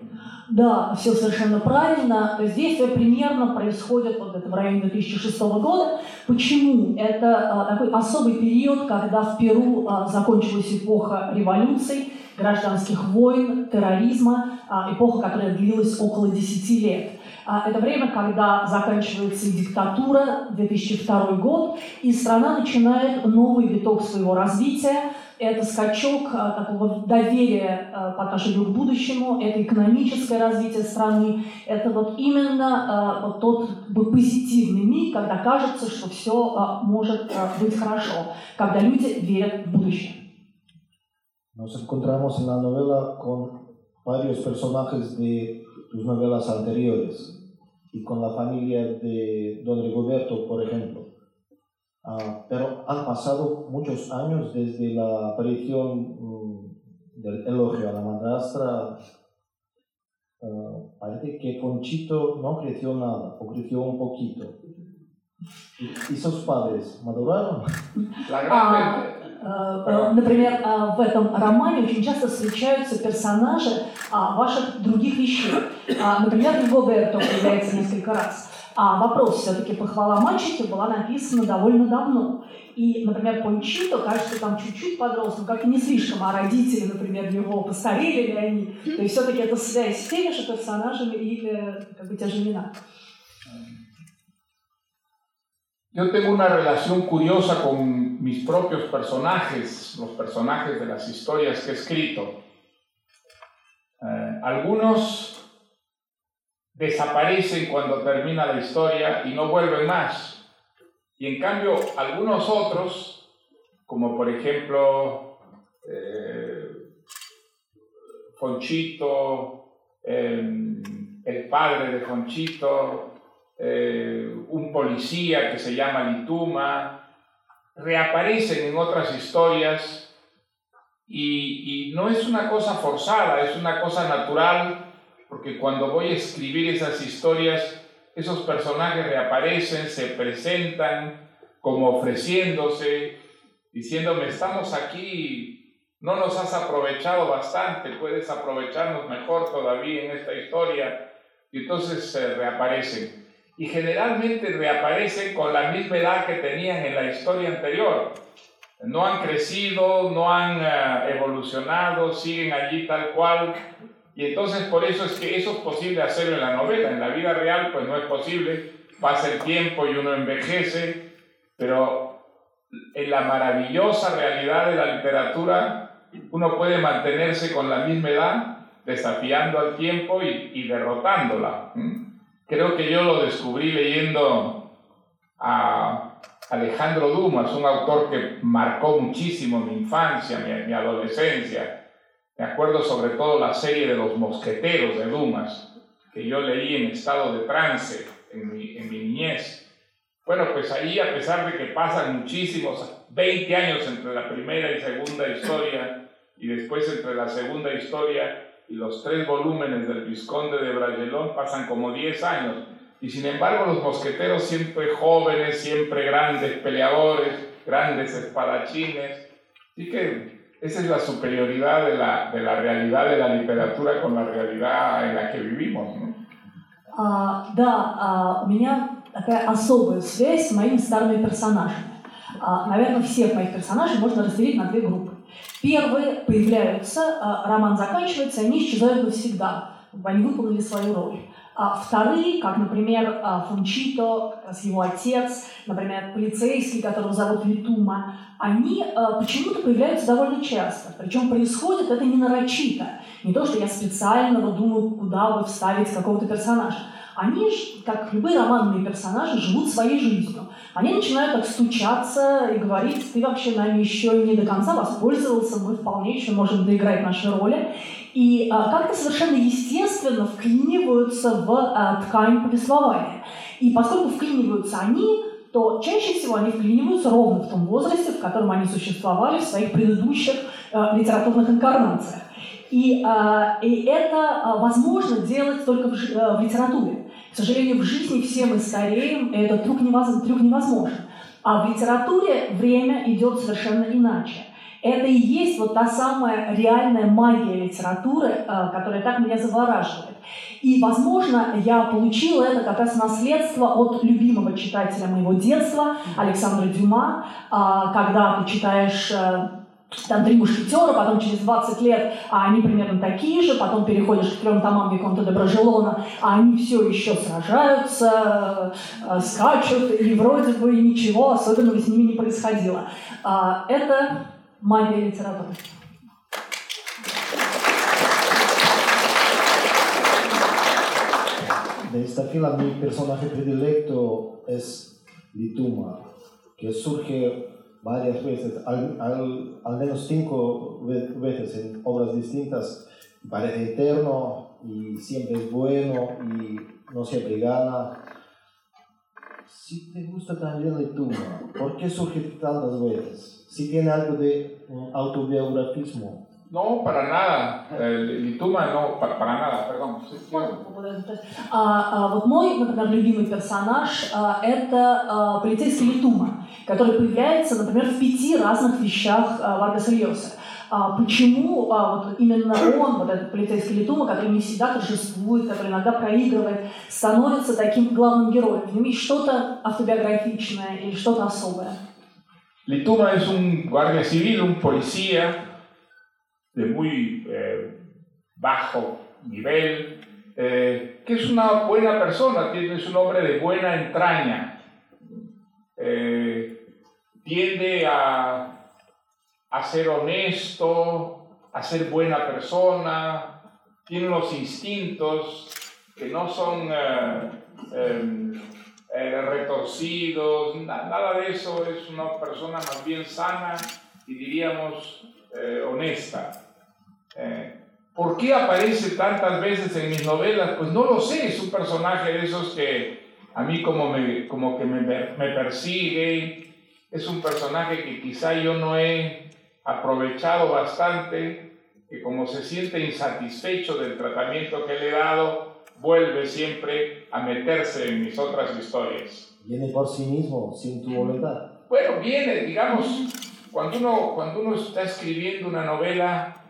Да, все совершенно правильно. Действие примерно происходит вот это в районе 2006 года. Почему? Это а, такой особый период, когда в Перу а, закончилась эпоха революций, гражданских войн, терроризма, а, эпоха, которая длилась около 10 лет. А, это время, когда заканчивается диктатура, 2002 год, и страна начинает новый виток своего развития. Это скачок а, такого доверия по отношению к будущему, это экономическое развитие страны, это вот именно вот тот позитивный миг, когда кажется, что все может быть хорошо, когда люди верят в будущее. Nos encontramos en la novela con varios personajes de tus novelas anteriores y con la familia de Don Rigoberto, por ejemplo. Uh, pero han pasado muchos años desde la aparición um, del elogio a la madrastra. Uh, parece que Conchito no creció nada, o creció un poquito. ¿Y, y sus padres maduraron? La gran, э, например, э, в этом романе очень часто встречаются персонажи а, ваших других вещей. А, например, Гоберто появляется несколько раз. А вопрос все-таки похвала мальчики была написана довольно давно. И, например, Пончито, кажется, там чуть-чуть подрос, но как-то не слишком, а родители, например, его постарели ли они. То есть все-таки это связь с теми же персонажами или как бы тяжелина. Yo tengo una relación curiosa con mis propios personajes, los personajes de las historias que he escrito. Eh, algunos desaparecen cuando termina la historia y no vuelven más. Y en cambio, algunos otros, como por ejemplo eh, Fonchito, el padre de Fonchito, eh, un policía que se llama Lituma, reaparecen en otras historias y, y, no es una cosa forzada, es una cosa natural, porque cuando voy a escribir esas historias, esos personajes reaparecen, se presentan como ofreciéndose, diciéndome, estamos aquí, no nos has aprovechado bastante, puedes aprovecharnos mejor todavía en esta historia, y entonces se reaparecen y generalmente reaparecen con la misma edad que tenían en la historia anterior. No han crecido, no han eh, evolucionado, siguen allí tal cual. Y entonces por eso es que eso es posible hacerlo en la novela. En la vida real pues no es posible. Pasa el tiempo y uno envejece, pero en la maravillosa realidad de la literatura, uno puede mantenerse con la misma edad, desafiando al tiempo y, y derrotándola. Creo que yo lo descubrí leyendo a Alejandro Dumas, un autor que marcó muchísimo mi infancia, mi, mi adolescencia. Me acuerdo sobre todo la serie de los mosqueteros de Dumas, que yo leí en estado de trance en mi, en mi niñez. Bueno, pues ahí a pesar de que pasan muchísimos, 20 años entre la primera y segunda historia, y después entre la segunda historia y los tres volúmenes del Visconde de Bragelón, pasan como 10 años. Y sin embargo los mosqueteros siempre jóvenes, siempre grandes peleadores, grandes espadachines. Así que esa es la superioridad de la, de la realidad de la literatura con la realidad en la que vivimos. ¿no? А, да, а, у меня такая особая связь с моими старыми персонажами. А, наверное, всех моих персонажей можно разделить на две группы. Первые появляются, а, роман заканчивается, они исчезают навсегда. Они выполнили свою роль. А вторые, как, например, а, Фунчито, его отец, например, полицейский, которого зовут Литума, они а, почему-то появляются довольно часто. Причем происходит это не нарочито. Не то, что я специально думаю, куда бы вставить какого-то персонажа. Они, как любые романные персонажи, живут своей жизнью. Они начинают так стучаться и говорить, ты вообще нами еще не до конца воспользовался, мы вполне еще можем доиграть наши роли. И а, как-то совершенно естественно вклиниваются в а, ткань повествования. И поскольку вклиниваются они, то чаще всего они вклиниваются ровно в том возрасте, в котором они существовали в своих предыдущих э, литературных инкарнациях. И, э, и это э, возможно делать только в, э, в литературе. К сожалению, в жизни все мы стареем, и этот трюк, невоз, трюк невозможен. А в литературе время идет совершенно иначе. Это и есть вот та самая реальная магия литературы, э, которая так меня завораживает. И, возможно, я получила это как раз наследство от любимого читателя моего детства, Александра Дюма, а, когда ты читаешь э, там три мушкетера, потом через 20 лет а они примерно такие же, потом переходишь к трем томам Виконта де Брожелона, а они все еще сражаются, э, скачут, и вроде бы ничего особенного с ними не происходило. А, это магия литературы. De esta fila mi personaje predilecto es Lituma, que surge varias veces, al, al, al menos cinco veces en obras distintas. Parece eterno y siempre es bueno y no siempre gana. Si te gusta también Lituma, ¿por qué surge tantas veces? Si tiene algo de autobiografismo. No, para nada. Литума, no, para, para nada, perdón. А, а, вот мой, например, любимый персонаж а, это а, полицейский Литума, который появляется, например, в пяти разных вещах а, Варгаса Льоса. А, почему а, вот именно он, вот этот полицейский Литума, который не всегда торжествует, который иногда проигрывает, становится таким главным героем? В нем есть что-то автобиографичное или что-то особое? Lituma es un guardia civil, un policía de muy eh, bajo nivel, eh, que es una buena persona, tiene, es un hombre de buena entraña, eh, tiende a, a, ser honesto, a ser buena persona, tiene unos instintos que no son retorcidos, nada de eso, es una persona más bien sana y diríamos honesta. Eh, ¿Por qué aparece tantas veces en mis novelas? Pues no lo sé, es un personaje de esos que a mí como, me, como que me, me persigue, es un personaje que quizá yo no he aprovechado bastante, que como se siente insatisfecho del tratamiento que le he dado, vuelve siempre a meterse en mis otras historias. Viene por sí mismo, sin tu voluntad. Bueno, viene, digamos, cuando uno, cuando uno está escribiendo una novela,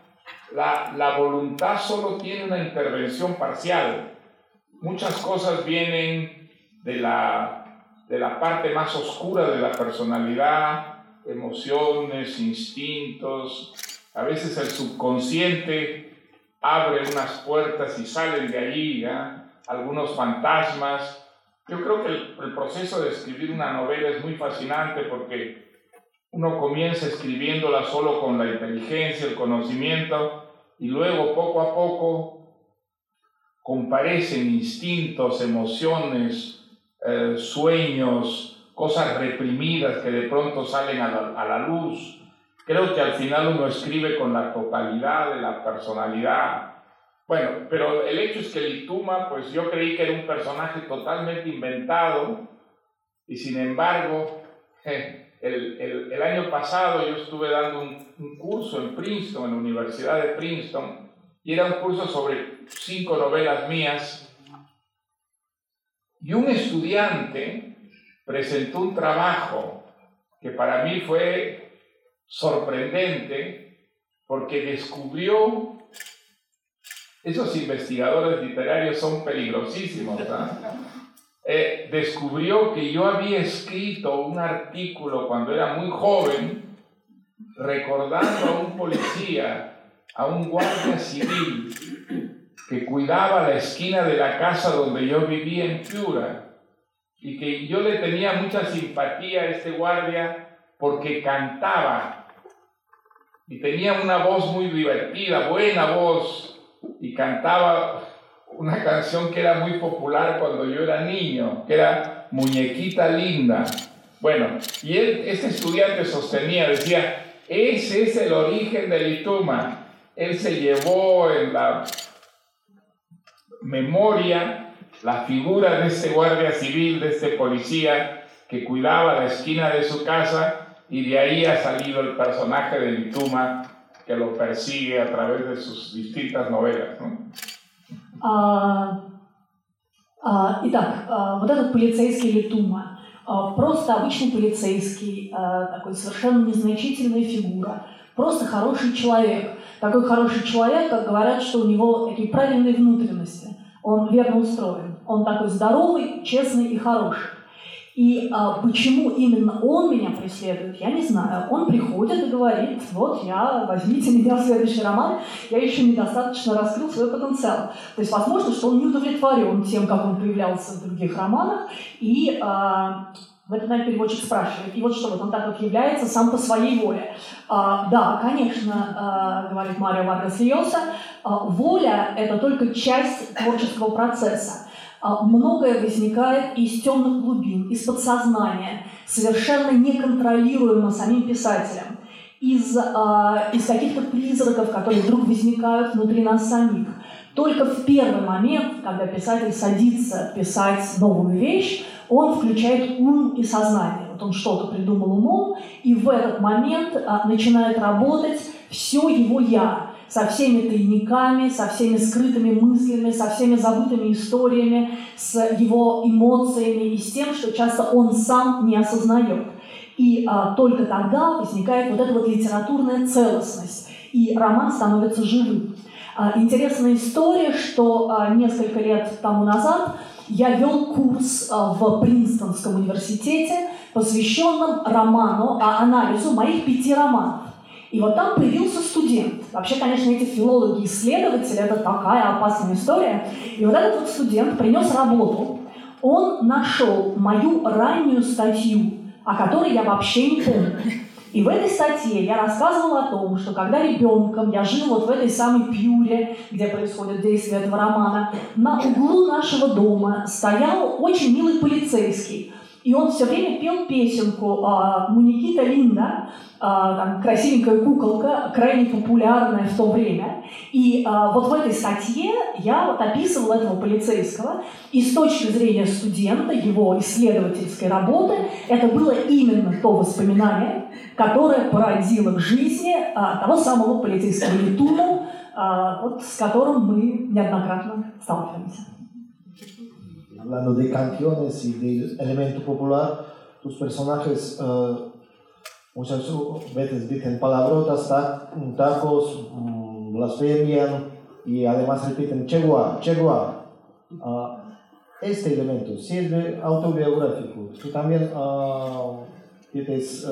la, la voluntad solo tiene una intervención parcial. Muchas cosas vienen de la, de la parte más oscura de la personalidad, emociones, instintos. A veces el subconsciente abre unas puertas y salen de allí algunos fantasmas. Yo creo que el, el, proceso de escribir una novela es muy fascinante porque uno comienza escribiéndola solo con la inteligencia, el conocimiento, y luego poco a poco comparecen instintos, emociones, eh, sueños, cosas reprimidas que de pronto salen a la, luz. Creo que al final uno escribe con la totalidad de la personalidad. Bueno, pero el hecho es que Lituma, pues yo creí que era un personaje totalmente inventado y sin embargo, [laughs] el, el, el año pasado yo estuve dando un, un curso en Princeton, en la Universidad de Princeton, y era un curso sobre cinco novelas mías. Y un estudiante presentó un trabajo que para mí fue sorprendente porque descubrió, esos investigadores literarios son peligrosísimos, eh, descubrió que yo había escrito un artículo cuando era muy joven, recordando a un policía, a un guardia civil, que cuidaba la esquina de la casa donde yo vivía en Piura, y que yo le tenía mucha simpatía a este guardia porque cantaba, y tenía una voz muy divertida, buena voz, y cantaba una canción que era muy popular cuando yo era niño, que era Muñequita Linda. Bueno, y él, este estudiante sostenía, decía, ese es el origen del Ituma. Él se llevó en la memoria la figura de este guardia civil, de este policía que cuidaba la esquina de su casa y de ahí ha salido el personaje de Ituma que lo persigue a través de sus distintas novelas. ¿no? А, а, итак, а, вот этот полицейский Литума, а, просто обычный полицейский, а, такой совершенно незначительная фигура, просто хороший человек. Такой хороший человек, как говорят, что у него такие правильные внутренности. Он верно устроен. Он такой здоровый, честный и хороший. И а, почему именно он меня преследует, я не знаю. Он приходит и говорит, вот я, возьмите меня в следующий роман, я еще недостаточно раскрыл свой потенциал. То есть возможно, что он не удовлетворен тем, как он появлялся в других романах, и а, в этом, наверное, переводчик спрашивает. И вот что, вот он так вот является сам по своей воле. А, да, конечно, а, говорит Марио Варгас Льоса, а, воля – это только часть творческого процесса. А, многое возникает из темных глубин, из подсознания, совершенно неконтролируемо самим писателем, из, а, из каких-то призраков, которые вдруг возникают внутри нас самих. Только в первый момент, когда писатель садится писать новую вещь, он включает ум и сознание. Вот он что-то придумал умом, и в этот момент а, начинает работать все его «я», со всеми тайниками, со всеми скрытыми мыслями, со всеми забытыми историями, с его эмоциями и с тем, что часто он сам не осознает. И а, только тогда возникает вот эта вот литературная целостность, и роман становится живым. А, интересная история, что а, несколько лет тому назад я вел курс а, в Принстонском университете, посвященном роману, а, анализу моих пяти романов. И вот там появился студент. Вообще, конечно, эти филологи-исследователи – это такая опасная история. И вот этот вот студент принес работу. Он нашел мою раннюю статью, о которой я вообще не помню. И в этой статье я рассказывала о том, что когда ребенком я жил вот в этой самой Пьюре, где происходит действие этого романа, на углу нашего дома стоял очень милый полицейский. И он все время пел песенку а, «Муникита Линда», а, там, красивенькая куколка, крайне популярная в то время. И а, вот в этой статье я вот описывала этого полицейского, и с точки зрения студента, его исследовательской работы, это было именно то воспоминание, которое породило в жизни а, того самого полицейского Литуну, а, вот, с которым мы неоднократно сталкиваемся. hablando de canciones y del elemento popular, tus personajes uh, muchas veces dicen palabrotas, tacos, um, blasfemian y además repiten chegua, chegua. Uh, este elemento, si es autobiográfico, tú también uh, dices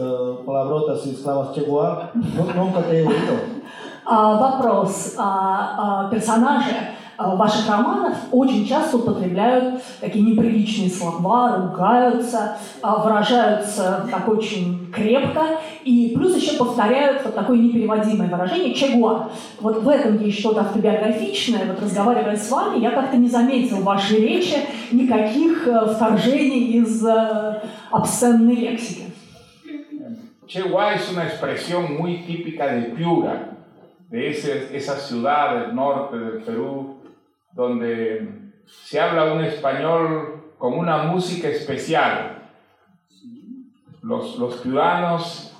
palabrotas y exclamas chegua, nunca te he oído. [laughs] Вопрос персонажа в ваших романах очень часто употребляют такие неприличные слова, ругаются, выражаются так очень крепко, и плюс еще повторяют вот такое непереводимое выражение «чегуа». Вот в этом есть что-то автобиографичное. Вот разговаривая с вами, я как-то не заметил в вашей речи никаких вторжений из обсценной лексики. Chegua es una expresión muy típica de Piura, de ese, esa ciudad del norte del Perú, donde se habla un español con una música especial. Los, los piuranos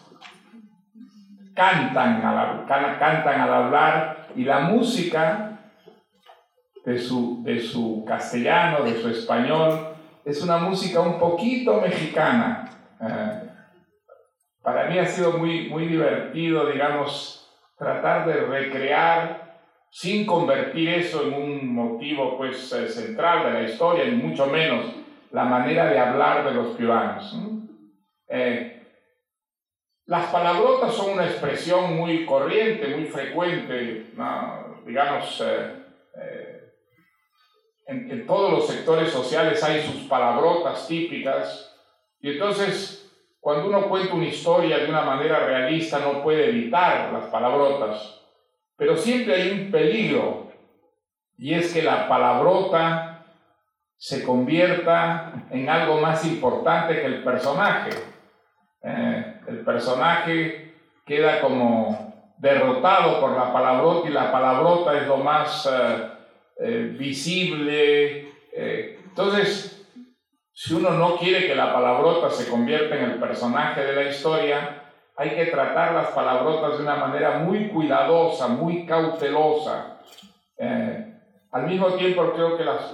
cantan al, cantan al hablar y la música de su, de su castellano, de su español, es una música un poquito mexicana. Eh, para mí ha sido muy, muy divertido, digamos, tratar de recrear sin convertir eso en un motivo pues eh, central de la historia, ni mucho menos la manera de hablar de los piuranos. Eh, las palabrotas son una expresión muy corriente, muy frecuente, digamos, eh, en todos los sectores sociales hay sus palabrotas típicas, y entonces cuando uno cuenta una historia de una manera realista no puede evitar las palabrotas, pero siempre hay un peligro y es que la palabrota se convierta en algo más importante que el personaje. Eh, el personaje queda como derrotado por la palabrota y la palabrota es lo más eh, eh, visible. entonces, si uno no quiere que la palabrota se convierta en el personaje de la historia, hay que tratar las palabrotas de una manera muy cuidadosa, muy cautelosa. Eh, al mismo tiempo creo que las,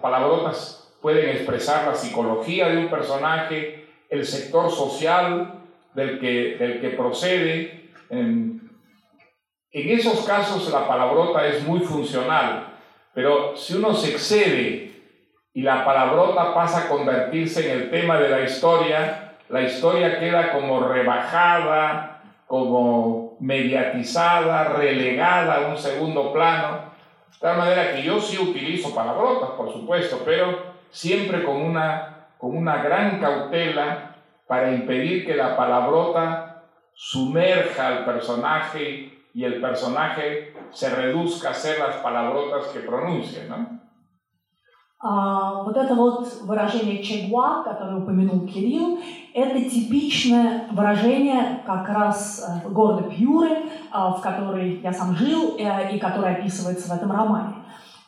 palabrotas pueden expresar la psicología de un personaje, el sector social del que, del que procede. en esos casos la palabrota es muy funcional, pero si uno se excede y la palabrota pasa a convertirse en el tema de la historia, la historia queda como rebajada, como mediatizada, relegada a un segundo plano. De tal manera que yo sí utilizo palabrotas, por supuesto, pero siempre con una, con una gran cautela para impedir que la palabrota sumerja al personaje y el personaje se reduzca a ser las palabrotas que pronuncie, ¿no? А, вот это вот выражение чегуа, которое упомянул Кирилл, это типичное выражение как раз э, города Пьюры, а, в которой я сам жил э, и которое описывается в этом романе.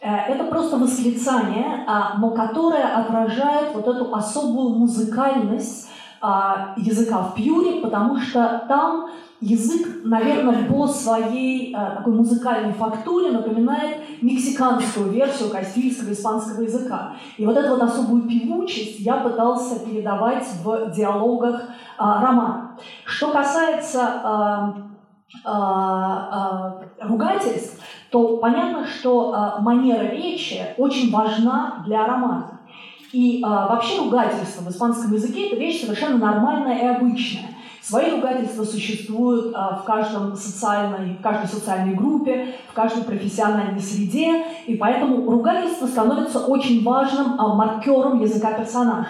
Э, это просто восклицание, а, но которое отражает вот эту особую музыкальность языка в Пьюре, потому что там язык, наверное, по своей э, такой музыкальной фактуре напоминает мексиканскую версию кастильского испанского языка. И вот эту вот особую певучесть я пытался передавать в диалогах э, романа. Что касается ругательств, то понятно, что манера речи очень важна для романа. И э, вообще ругательство в испанском языке – это вещь совершенно нормальная и обычная. Свои ругательства существуют а, в, каждом социальной, в каждой социальной группе, в каждой профессиональной среде, и поэтому ругательство становится очень важным а, маркером языка персонажа.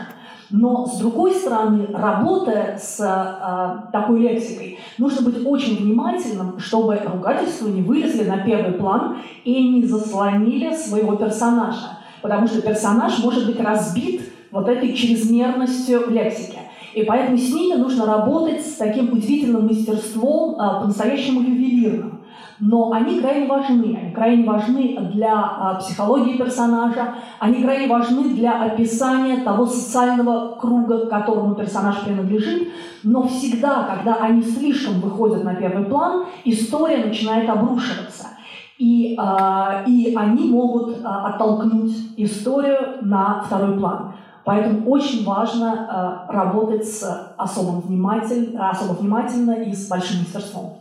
Но, с другой стороны, работая с а, такой лексикой, нужно быть очень внимательным, чтобы ругательства не вылезли на первый план и не заслонили своего персонажа. Потому что персонаж может быть разбит вот этой чрезмерностью лексики. И поэтому с ними нужно работать с таким удивительным мастерством, а, по-настоящему ювелирным. Но они крайне важны. Они крайне важны для а, психологии персонажа, они крайне важны для описания того социального круга, к которому персонаж принадлежит. Но всегда, когда они слишком выходят на первый план, история начинает обрушиваться. И, э, и они могут э, оттолкнуть историю на второй план. Поэтому очень важно э, работать с особо, вниматель, особо внимательно и с большим мастерством.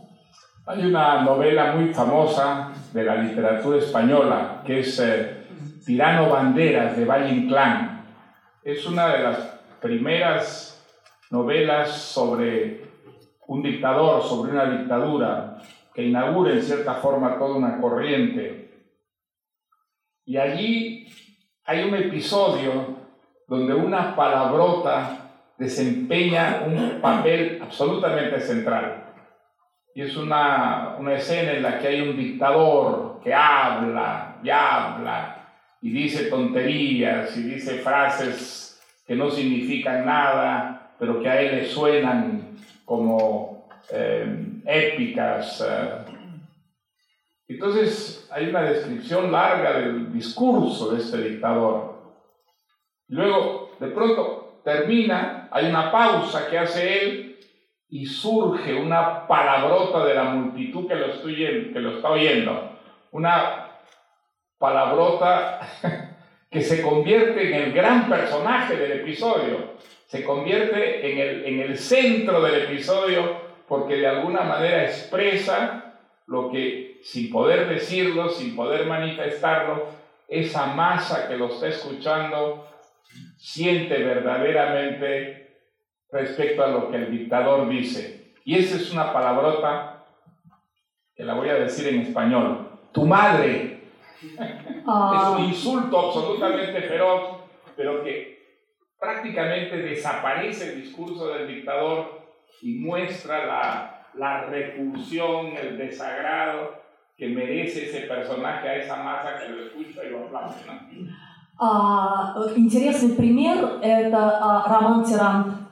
Hay una novela muy famosa de la literatura española que es eh, Tirano Banderas de Valle Inclán. Es una de las primeras novelas sobre un dictador, sobre una dictadura, que inaugura en cierta forma toda una corriente. Y allí hay un episodio donde una palabrota desempeña un papel absolutamente central. Y es una, una escena en la que hay un dictador que habla y habla y dice tonterías y dice frases que no significan nada, pero que a él le suenan como eh, épicas. eh. Entonces hay una descripción larga del discurso de este dictador. Luego, de pronto, termina, hay una pausa que hace él y surge una palabrota de la multitud que lo, que lo está oyendo. Una palabrota [laughs] que se convierte en el gran personaje del episodio, se convierte en el, en el centro del episodio porque de alguna manera expresa lo que, sin poder decirlo, sin poder manifestarlo, esa masa que lo está escuchando siente verdaderamente respecto a lo que el dictador dice. Y esa es una palabrota que la voy a decir en español. Tu madre. Es un insulto absolutamente feroz, pero que prácticamente desaparece el discurso del dictador y muestra la, la repulsión, el desagrado que merece ese personaje a esa masa que lo escucha y lo aplaude. ¿no? А, интересный пример – это а, роман «Тиран».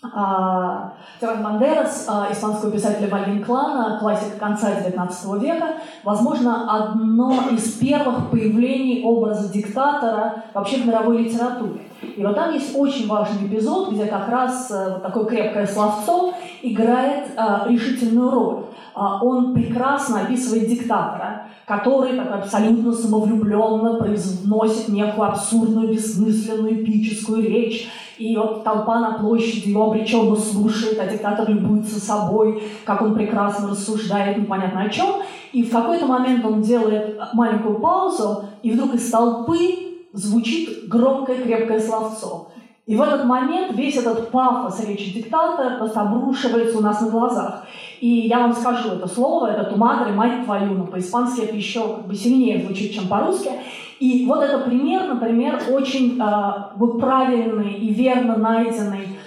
А, Тиран Бандерас, а, испанского писателя Вальгин Клана, классика конца XIX века, возможно, одно из первых появлений образа диктатора вообще в мировой литературе. И вот там есть очень важный эпизод, где как раз э, вот такое крепкое словцо играет а, решительную роль. А, он прекрасно описывает диктатора, который так абсолютно самовлюбленно произносит некую абсурдную, бессмысленную, эпическую речь, и вот толпа на площади его обреченно слушает, а диктатор любуется собой, как он прекрасно рассуждает, непонятно о чем. И в какой-то момент он делает маленькую паузу, и вдруг из толпы звучит громкое крепкое словцо. И в этот момент весь этот пафос речи диктатора просто обрушивается у нас на глазах. И я вам скажу это слово, это «тумадре», «мать твою», но по-испански это еще как бы сильнее звучит, чем по-русски. И вот это пример, например, очень э, правильный и верно найденный,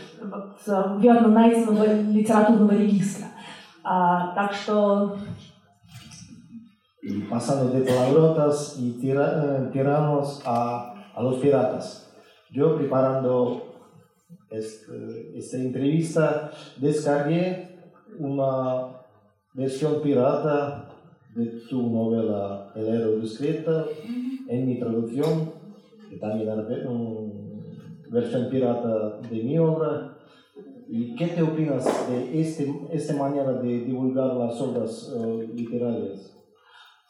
э, верно найденного литературного регистра. А, так что Y pasando de palabrotas y tira- eh, tiranos a, a los piratas. Yo preparando este- esta entrevista descargué una versión pirata de tu novela El héroe discreto en mi traducción, que también era versión pirata de mi obra. ¿Y qué te opinas de este, esta manera de divulgar las obras eh, literarias?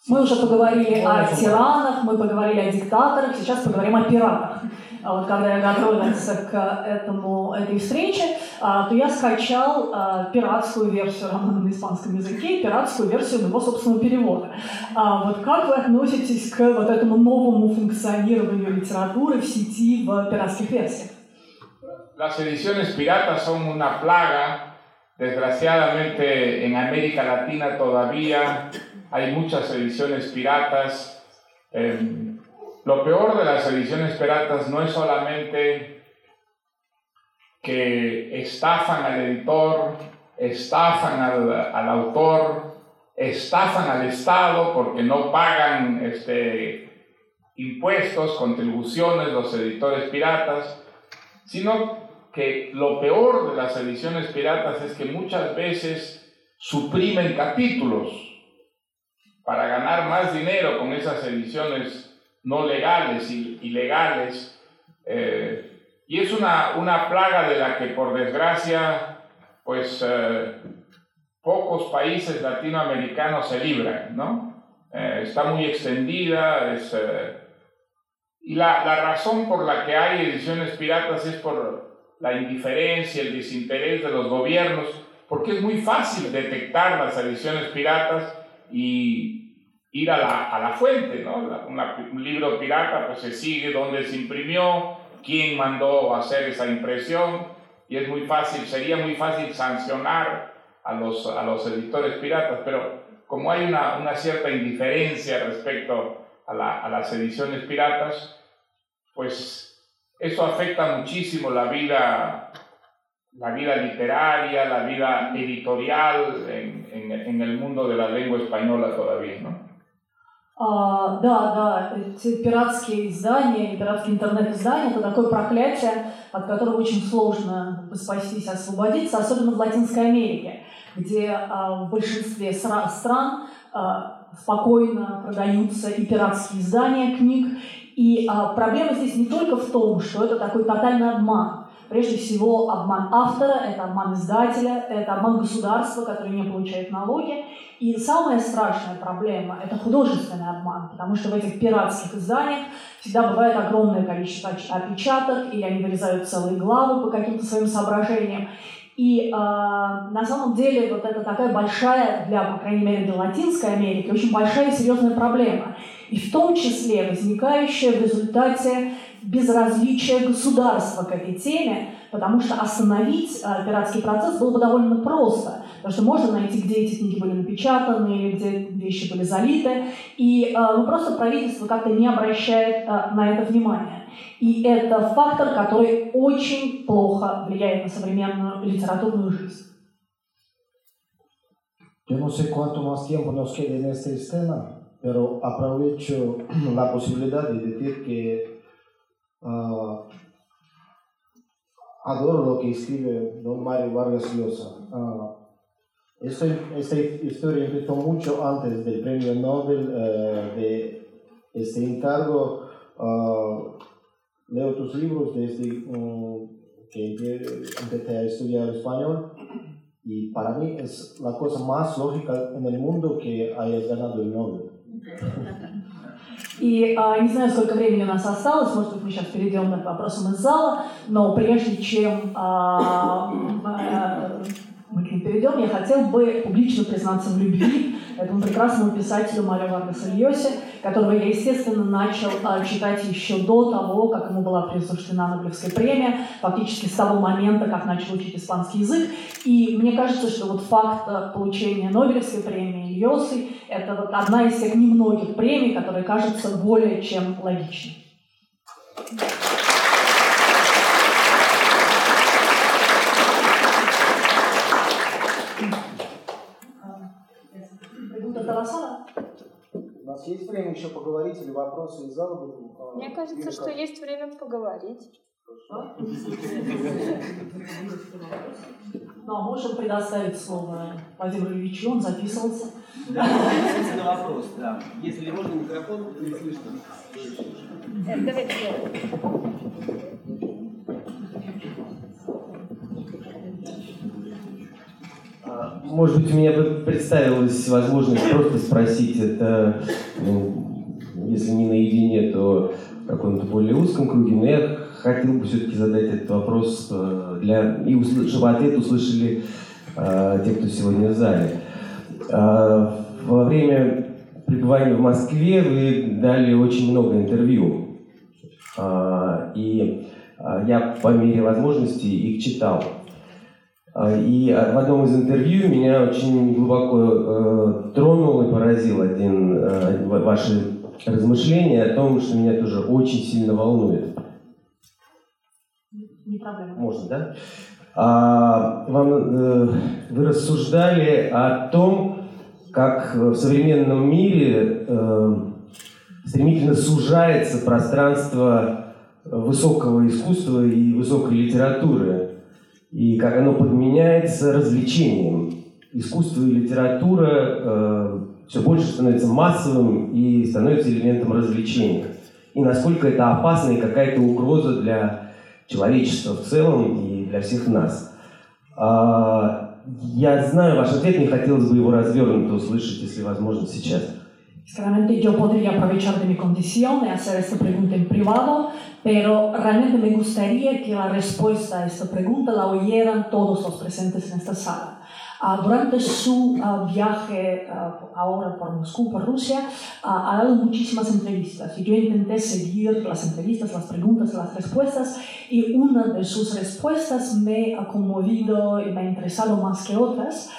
Мы уже поговорили о тиранах, мы поговорили о диктаторах, сейчас поговорим о пиратах. А вот когда я готовилась к этому, этой встрече, а, то я скачал а, пиратскую версию романа на испанском языке и пиратскую версию моего собственного перевода. Вот как вы относитесь к вот этому новому функционированию литературы в сети в пиратских версиях? Las ediciones piratas son una plaga. Desgraciadamente en América Latina todavía hay muchas ediciones piratas. Eh, lo peor de las ediciones piratas no es solamente que estafan al editor, estafan al, al autor, estafan al Estado porque no pagan este, impuestos, contribuciones los editores piratas, sino que lo peor de las ediciones piratas es que muchas veces suprimen capítulos para ganar más dinero con esas ediciones no legales y ilegales. Eh, y es una, una plaga de la que por desgracia, pues eh, pocos países latinoamericanos se libran, ¿no? Eh, está muy extendida, es, eh, y la, la razón por la que hay ediciones piratas es por la indiferencia, el desinterés de los gobiernos, porque es muy fácil detectar las ediciones piratas y ir a la, a la fuente, ¿no? La- una- un libro pirata pues se sigue dónde se imprimió, quién mandó hacer esa impresión, y es muy fácil, sería muy fácil sancionar a los, a los editores piratas, pero como hay una, una cierta indiferencia respecto a a, las ediciones piratas, pues eso afecta muchísimo la vida, la vida literaria, la vida editorial en, en el mundo de la lengua española todavía, ¿no? А, да, да, эти пиратские издания, пиратские интернет-издания – это такое проклятие, от которого очень сложно спастись, освободиться, особенно в Латинской Америке, где а, в большинстве стран а, спокойно продаются и пиратские издания книг. И а, проблема здесь не только в том, что это такой тотальный обман. Прежде всего, обман автора, это обман издателя, это обман государства, которое не получает налоги. И самая страшная проблема – это художественный обман, потому что в этих пиратских изданиях всегда бывает огромное количество опечаток, или они вырезают целые главы по каким-то своим соображениям. И э, на самом деле вот это такая большая, для, по крайней мере, для Латинской Америки, очень большая и серьезная проблема. И в том числе возникающая в результате безразличия государства к этой теме, потому что остановить э, пиратский процесс было бы довольно просто, потому что можно найти, где эти книги были напечатаны где вещи были залиты, и э, ну, просто правительство как-то не обращает э, на это внимания. И это фактор, который очень плохо влияет на современную литературную жизнь. Yo no sé cuánto más tiempo nos queda en esta escena, pero aprovecho [clears throat] la posibilidad de decir que uh, adoro lo que escribe don Mario Vargas Llosa. Uh, esta, esta, historia empezó mucho antes del premio Nobel uh, de este encargo. leo tus libros desde que empecé a estudiar español y para mí es la cosa más lógica en el mundo que hayas ganado el Nobel. [laughs] И а, не знаю, сколько времени у нас осталось, может быть, мы сейчас перейдем к вопросам из зала, но прежде чем а, а, мы к ним перейдем, я хотел бы публично признаться в любви этому прекрасному писателю Марио Варгаса Льосе, которого я, естественно, начал а, читать еще до того, как ему была присуждена Нобелевская премия, фактически с того момента, как начал учить испанский язык. И мне кажется, что вот факт а, получения Нобелевской премии Льосы – это вот одна из тех немногих премий, которые кажутся более чем логичной. У нас есть время еще поговорить или вопросы из зала? А, Мне кажется, что есть время поговорить. Ну, а можем предоставить слово Владимиру Ильичу, он записывался. Да, ответьте на вопрос, да. Если можно микрофон, не слышно. Давайте Может быть, у меня бы представилась возможность просто спросить это, ну, если не наедине, то в каком-то более узком круге, но я хотел бы все-таки задать этот вопрос э, для... и чтобы ответ услышали э, те, кто сегодня в зале. Э, во время пребывания в Москве вы дали очень много интервью. Э, и э, я по мере возможности их читал. А, и в одном из интервью меня очень глубоко э, тронул и поразил один э, ваши размышления о том, что меня тоже очень сильно волнует. Не проблема. Можно, да? А, вам, э, вы рассуждали о том, как в современном мире э, стремительно сужается пространство высокого искусства и высокой литературы и как оно подменяется развлечением. Искусство и литература э, все больше становится массовым и становится элементом развлечения. И насколько это опасно и какая-то угроза для человечества в целом и для всех нас. А, я знаю ваш ответ, не хотелось бы его развернуто услышать, если возможно, сейчас. Claramente yo podría aprovechar de mi condición y hacer esta pregunta en privado, pero realmente me gustaría que la respuesta a esta pregunta la oyeran todos los presentes en esta sala. Uh, durante su uh, viaje uh, ahora por Moscú, por Rusia, ha dado muchísimas entrevistas y yo intenté seguir las entrevistas, las preguntas, las respuestas y una de sus respuestas me ha conmovido y me ha interesado más que otras.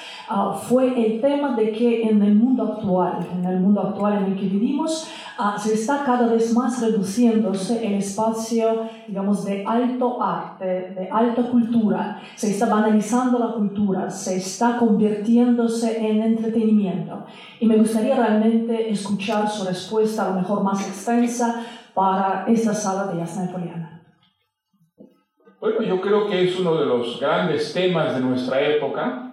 Fue el tema de que en el mundo actual, en el mundo actual en el que vivimos, ah, se está cada vez más reduciéndose el espacio, digamos, de alto arte, de alta cultura, se está banalizando la cultura, se está convirtiéndose en entretenimiento. Y me gustaría realmente escuchar su respuesta, a lo mejor más extensa, para esta sala de Yasna Poliana. Bueno, yo creo que es uno de los grandes temas de nuestra época.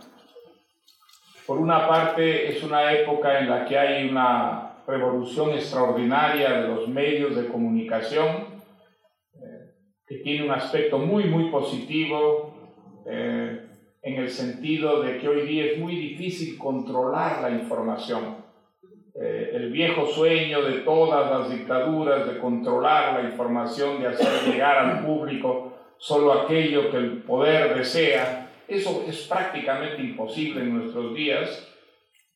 Por una parte, es una época en la que hay una revolución extraordinaria de los medios de comunicación, eh, que tiene un aspecto muy, muy positivo eh, en el sentido de que hoy día es muy difícil controlar la información. Eh, el viejo sueño de todas las dictaduras de controlar la información, de hacer llegar al público solo aquello que el poder desea, eso es prácticamente imposible en nuestros días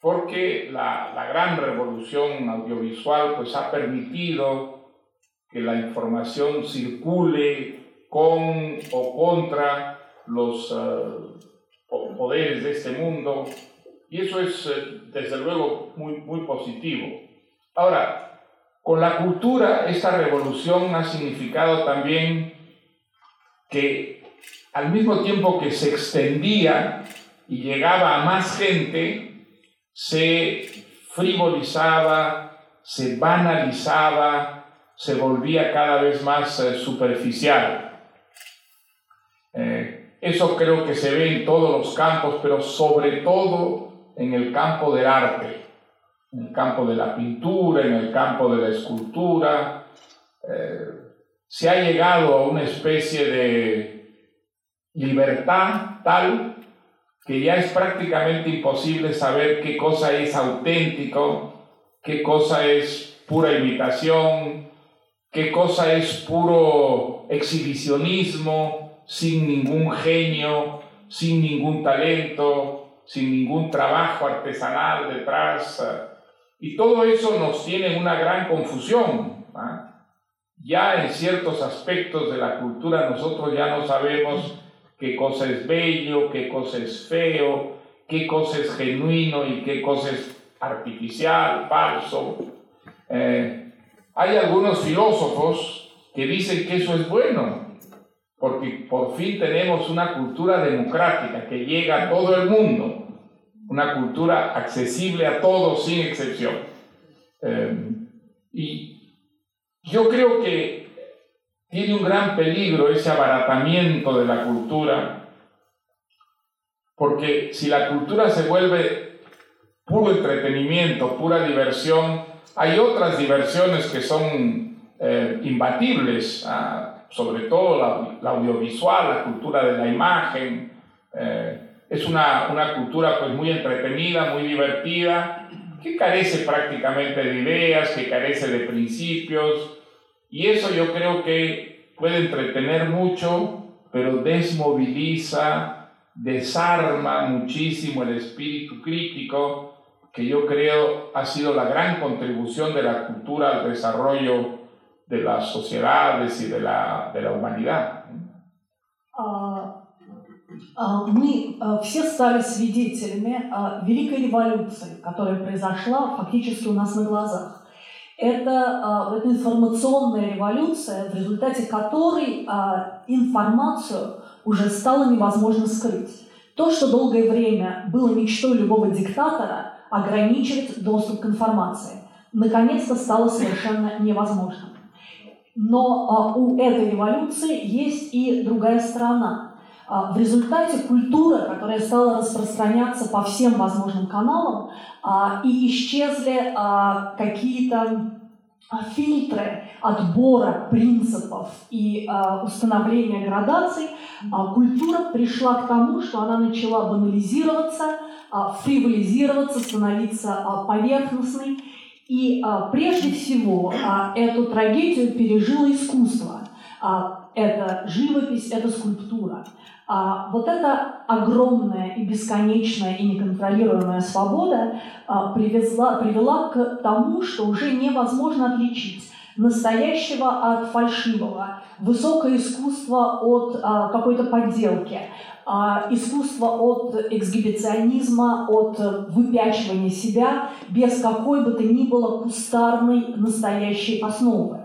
porque la, la, gran revolución audiovisual pues ha permitido que la información circule con o contra los uh, poderes de este mundo y eso es uh, desde luego muy, muy positivo. Ahora, con la cultura esta revolución ha significado también que al mismo tiempo que se extendía y llegaba a más gente, se frivolizaba, se banalizaba, se volvía cada vez más eh, superficial. Eh, eso creo que se ve en todos los campos, pero sobre todo en el campo del arte, en el campo de la pintura, en el campo de la escultura. Eh, se ha llegado a una especie de libertad tal que ya es prácticamente imposible saber qué cosa es auténtico, qué cosa es pura imitación, qué cosa es puro exhibicionismo, sin ningún genio, sin ningún talento, sin ningún trabajo artesanal detrás. Y todo eso nos tiene una gran confusión. Ya en ciertos aspectos de la cultura nosotros ya no sabemos qué cosa es bello, qué cosa es feo, qué cosa es genuino y qué cosa es artificial, falso. Eh, hay algunos filósofos que dicen que eso es bueno, porque por fin tenemos una cultura democrática que llega a todo el mundo, una cultura accesible a todos sin excepción. Eh, y yo creo que tiene un gran peligro ese abaratamiento de la cultura, porque si la cultura se vuelve puro entretenimiento, pura diversión, hay otras diversiones que son eh, imbatibles, ¿ah? sobre todo la, audiovisual, la cultura de la imagen. Eh, es una, una, cultura pues muy entretenida, muy divertida, que carece prácticamente de ideas, que carece de principios, y eso yo creo que puede entretener mucho, pero desmoviliza, desarma muchísimo el espíritu crítico, que yo creo ha sido la gran contribución de la cultura al desarrollo de las sociedades y de la, de la humanidad. Мы все стали свидетелями великой революции, которая произошла фактически у нас на глазах. Это, э, это информационная революция, в результате которой э, информацию уже стало невозможно скрыть. То, что долгое время было мечтой любого диктатора, ограничивать доступ к информации, наконец-то стало совершенно невозможным. Но э, у этой революции есть и другая сторона. В результате культура, которая стала распространяться по всем возможным каналам, и исчезли какие-то фильтры отбора принципов и установления градаций, культура пришла к тому, что она начала банализироваться, фриволизироваться, становиться поверхностной. И прежде всего эту трагедию пережило искусство. Это живопись, это скульптура. А вот эта огромная и бесконечная и неконтролируемая свобода а, привезла, привела к тому, что уже невозможно отличить настоящего от фальшивого, высокое искусство от а, какой-то подделки, а, искусство от эксгибиционизма, от выпячивания себя без какой бы то ни было кустарной настоящей основы.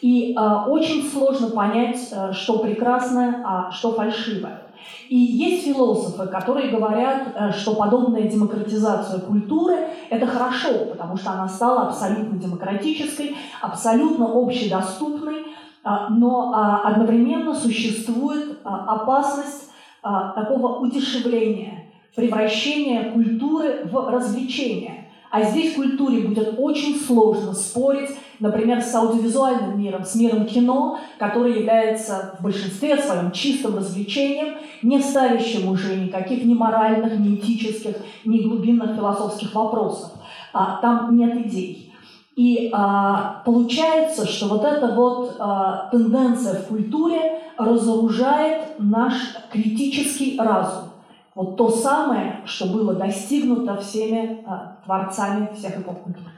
И а, очень сложно понять, а, что прекрасное, а что фальшивое. И есть философы, которые говорят, э, что подобная демократизация культуры – это хорошо, потому что она стала абсолютно демократической, абсолютно общедоступной, а, но а, одновременно существует а, опасность такого удешевления, превращения культуры в развлечение. А здесь культуре будет очень сложно спорить например, с аудиовизуальным миром, с миром кино, который является в большинстве своем чистым развлечением, не ставящим уже никаких ни моральных, ни этических, ни глубинных философских вопросов. А, там нет идей. И а, получается, что вот эта вот а, тенденция в культуре разоружает наш критический разум. Вот то самое, что было достигнуто всеми а, творцами всех эпох культуры.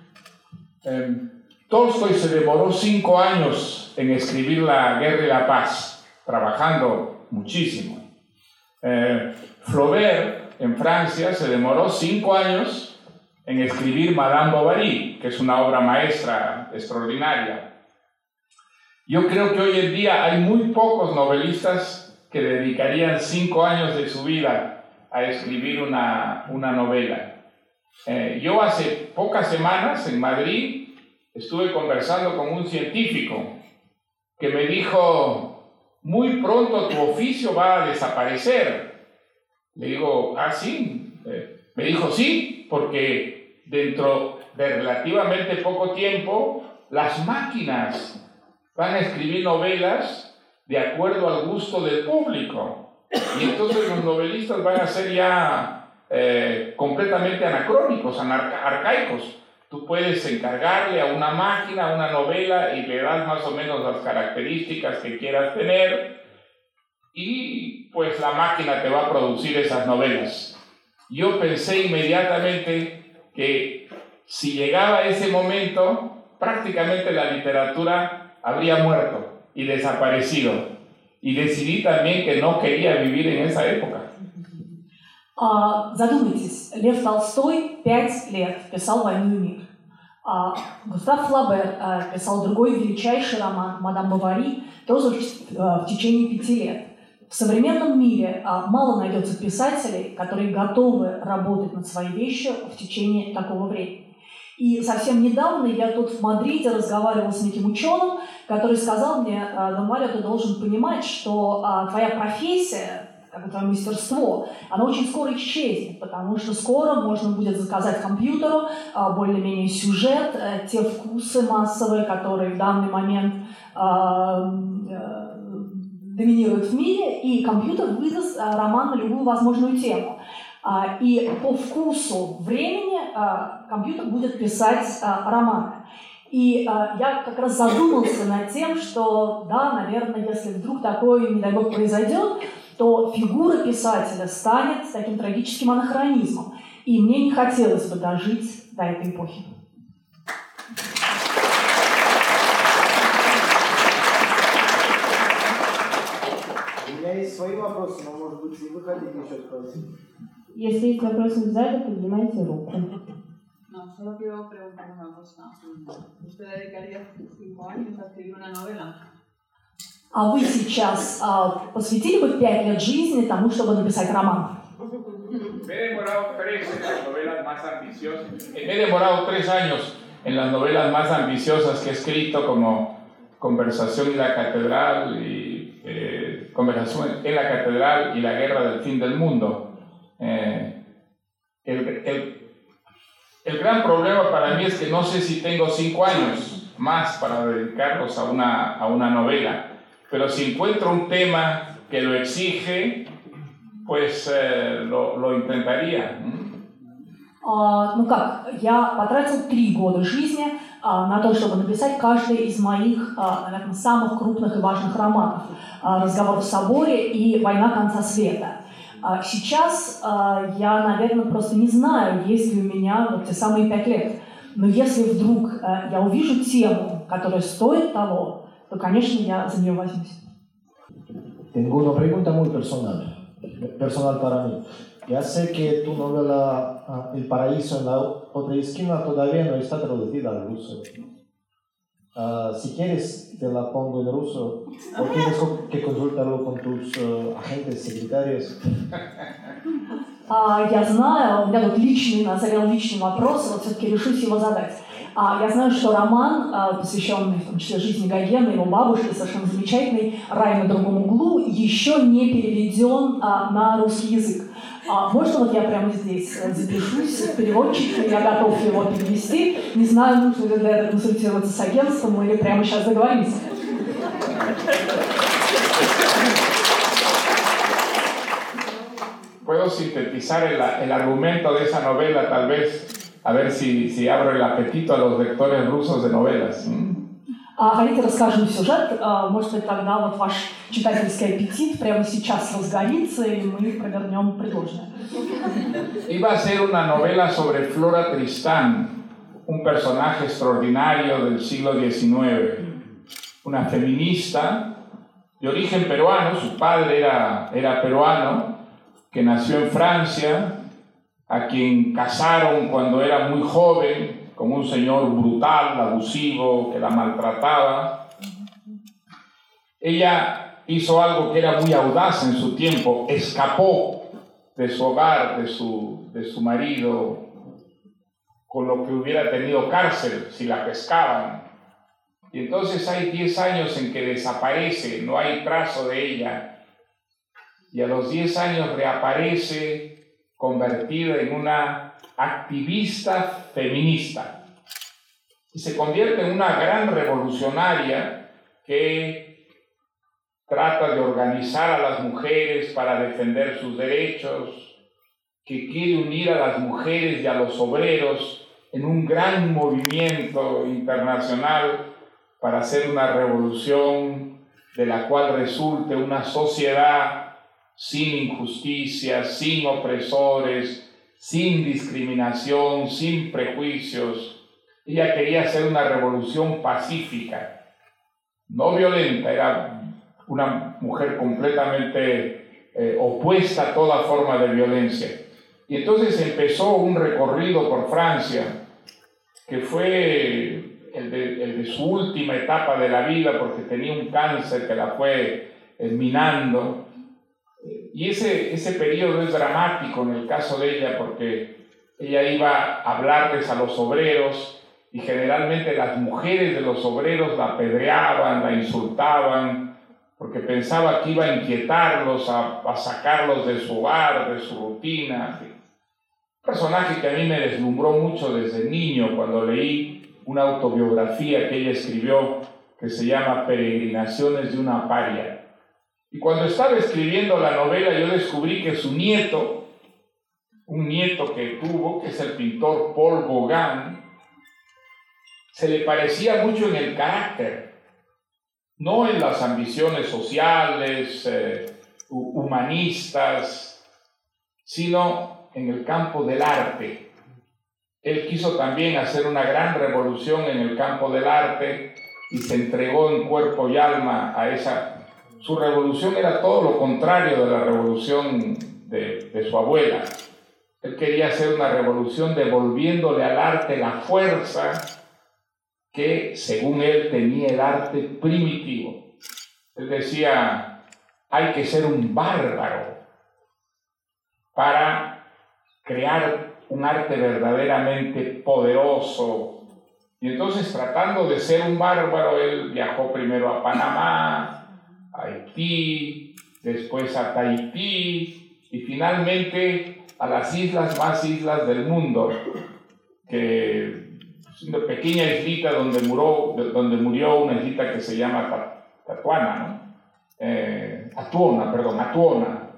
Эм, Tolstoy se demoró cinco años en escribir La Guerra y la Paz, trabajando muchísimo. Eh, Flaubert, en Francia, se demoró cinco años en escribir Madame Bovary, que es una obra maestra extraordinaria. Yo creo que hoy en día hay muy pocos novelistas que dedicarían cinco años de su vida a escribir una, novela. Eh, yo hace pocas semanas en Madrid estuve conversando con un científico que me dijo, muy pronto tu oficio va a desaparecer. Le digo, ah, sí. Eh, me dijo, sí, porque dentro de relativamente poco tiempo, las máquinas van a escribir novelas de acuerdo al gusto del público. Y entonces los novelistas van a ser ya eh, completamente anacrónicos, arcaicos. Tú puedes encargarle a una máquina una novela y le das más o menos las características que quieras tener y pues la máquina te va a producir esas novelas. Yo pensé inmediatamente que si llegaba ese momento, prácticamente la literatura habría muerto y desaparecido. Y decidí también que no quería vivir en esa época. А, задумайтесь, Лев Толстой пять лет писал «Войну и мир». А, Густав Флабер а, писал другой величайший роман «Мадам Бавари» тоже в, а, в течение пяти лет. В современном мире а, мало найдется писателей, которые готовы работать над своей вещью в течение такого времени. И совсем недавно я тут в Мадриде разговаривала с неким ученым, который сказал мне, Дамаля, ты должен понимать, что твоя профессия как бы твое мастерство, оно очень скоро исчезнет, потому что скоро можно будет заказать компьютеру а, более-менее сюжет, э, те вкусы массовые, которые в данный момент а, э, доминируют в мире, и компьютер выдаст а, роман на любую возможную тему. И по вкусу времени компьютер будет писать романы. И я как раз задумался над тем, что да, наверное, если вдруг такое, не дай бог, произойдет, то фигура писателя станет таким трагическим анахронизмом. И мне не хотелось бы дожить до этой эпохи. У меня есть свои вопросы, но, может быть, и вы хотите еще спросить. Если есть вопросы в зале, поднимайте руку. No, solo quiero preguntar una cosa. ¿Usted dedicaría cinco años a escribir una novela? А вы сейчас а, посвятили бы пять лет жизни тому, чтобы написать роман? Me he demorado tres en las novelas más ambiciosas. Me he demorado tres años en las novelas más ambiciosas que he escrito, como Conversación en la Catedral y eh, Conversación en la Catedral y La Guerra del Fin del Mundo. Eh, el, el, el gran problema para mí es que no sé si tengo cinco años más para dedicarlos a una, a una novela. Pero si encuentro un tema que lo exige, pues eh, lo, lo intentaría. А, ну как, я потратил три года жизни а, на то, чтобы написать каждый из моих, а, наверное, самых крупных и важных романов. А, «Разговор в соборе» и «Война конца света». А сейчас а, я, наверное, просто не знаю, есть ли у меня вот те самые пять лет. Но если вдруг а, я увижу тему, которое стоит того, то, конечно, я за нее возьмусь. Tengo una pregunta muy personal, personal para mí. Ya sé que tu novela ah, El paraíso en la otra esquina todavía no está traducida al ruso. Ah, si quieres, te la pongo en ruso o tienes que consultarlo con tus ah, agentes secretarios. А, я знаю, у меня тут личный, назовем личный вопрос, вот все-таки решусь его задать. А, я знаю, что роман, а, посвященный в том числе жизни Гогена, его бабушки, совершенно замечательный, «Рай на другом углу», еще не переведен а, на русский язык. А, можно вот я прямо здесь э, запишусь переводчик, я готов его перевести. Не знаю, нужно ли для этого консультироваться с агентством или прямо сейчас договоримся. Puedo sintetizar el, el argumento de esa novela, tal vez, a ver si, si abro el apetito a los lectores rusos de novelas. ¿m? А хотите, расскажем сюжет? А, Может быть, тогда вот ваш читательский аппетит прямо сейчас разгорится, и мы провернем предложенное. [laughs] Iba a ser una novela sobre Flora Tristán, un personaje extraordinario del siglo XIX, una feminista de origen peruano, su padre era, era peruano, que nació en Francia, a quien casaron cuando era muy joven con un señor brutal, abusivo, que la maltrataba. Ella hizo algo que era muy audaz en su tiempo, escapó de su hogar, de su, de su marido, con lo que hubiera tenido cárcel si la pescaban. Y entonces hay 10 años en que desaparece, no hay trazo de ella. Y a los 10 años reaparece convertida en una activista feminista. Y se convierte en una gran revolucionaria que trata de organizar a las mujeres para defender sus derechos, que quiere unir a las mujeres y a los obreros en un gran movimiento internacional para hacer una revolución de la cual resulte una sociedad sin injusticias, sin opresores, sin discriminación, sin prejuicios. Ella quería hacer una revolución pacífica, no violenta, era una mujer completamente eh, opuesta a toda forma de violencia. Y entonces empezó un recorrido por Francia, que fue el de, el de, su última etapa de la vida, porque tenía un cáncer que la fue eh, minando. Y ese, ese periodo es dramático en el caso de ella, porque ella iba a hablarles a los obreros y generalmente las mujeres de los obreros la apedreaban, la insultaban, porque pensaba que iba a inquietarlos, a, a sacarlos de su hogar, de su rutina. Un personaje que a mí me deslumbró mucho desde niño cuando leí una autobiografía que ella escribió que se llama Peregrinaciones de una paria. Y cuando estaba escribiendo la novela yo descubrí que su nieto, un nieto que tuvo, que es el pintor Paul Gauguin, se le parecía mucho en el carácter, no en las ambiciones sociales, eh, humanistas, sino en el campo del arte. Él quiso también hacer una gran revolución en el campo del arte y se entregó en cuerpo y alma a esa... Su revolución era todo lo contrario de la revolución de, su abuela. Él quería hacer una revolución devolviéndole al arte la fuerza que, según él, tenía el arte primitivo. Él decía, hay que ser un bárbaro para crear un arte verdaderamente poderoso. Y entonces, tratando de ser un bárbaro, él viajó primero a Panamá, Haití, después a Tahití y finalmente a las islas más islas del mundo, que es una pequeña islita donde murió, donde murió una islita que se llama Tatuana, ¿no? Eh, Atuona, perdón, Atuona.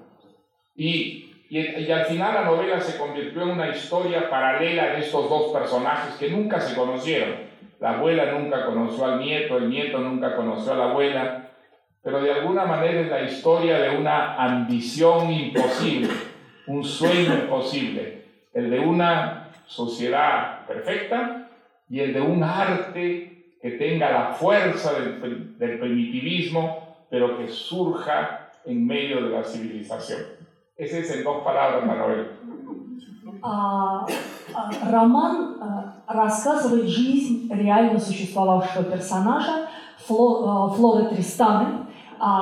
Y, y, y, al final la novela se convirtió en una historia paralela de estos dos personajes que nunca se conocieron. La abuela nunca conoció al nieto, el nieto nunca conoció a la abuela, pero de alguna manera es la historia de una ambición imposible, un sueño imposible, el de una sociedad perfecta y el de un arte que tenga la fuerza del, del primitivismo, pero que surja en medio de la civilización. Ese es en dos palabras la novela. А, а, роман а, рассказывает жизнь реально существовавшего персонажа Фло, а, Флоры Тристаны, а,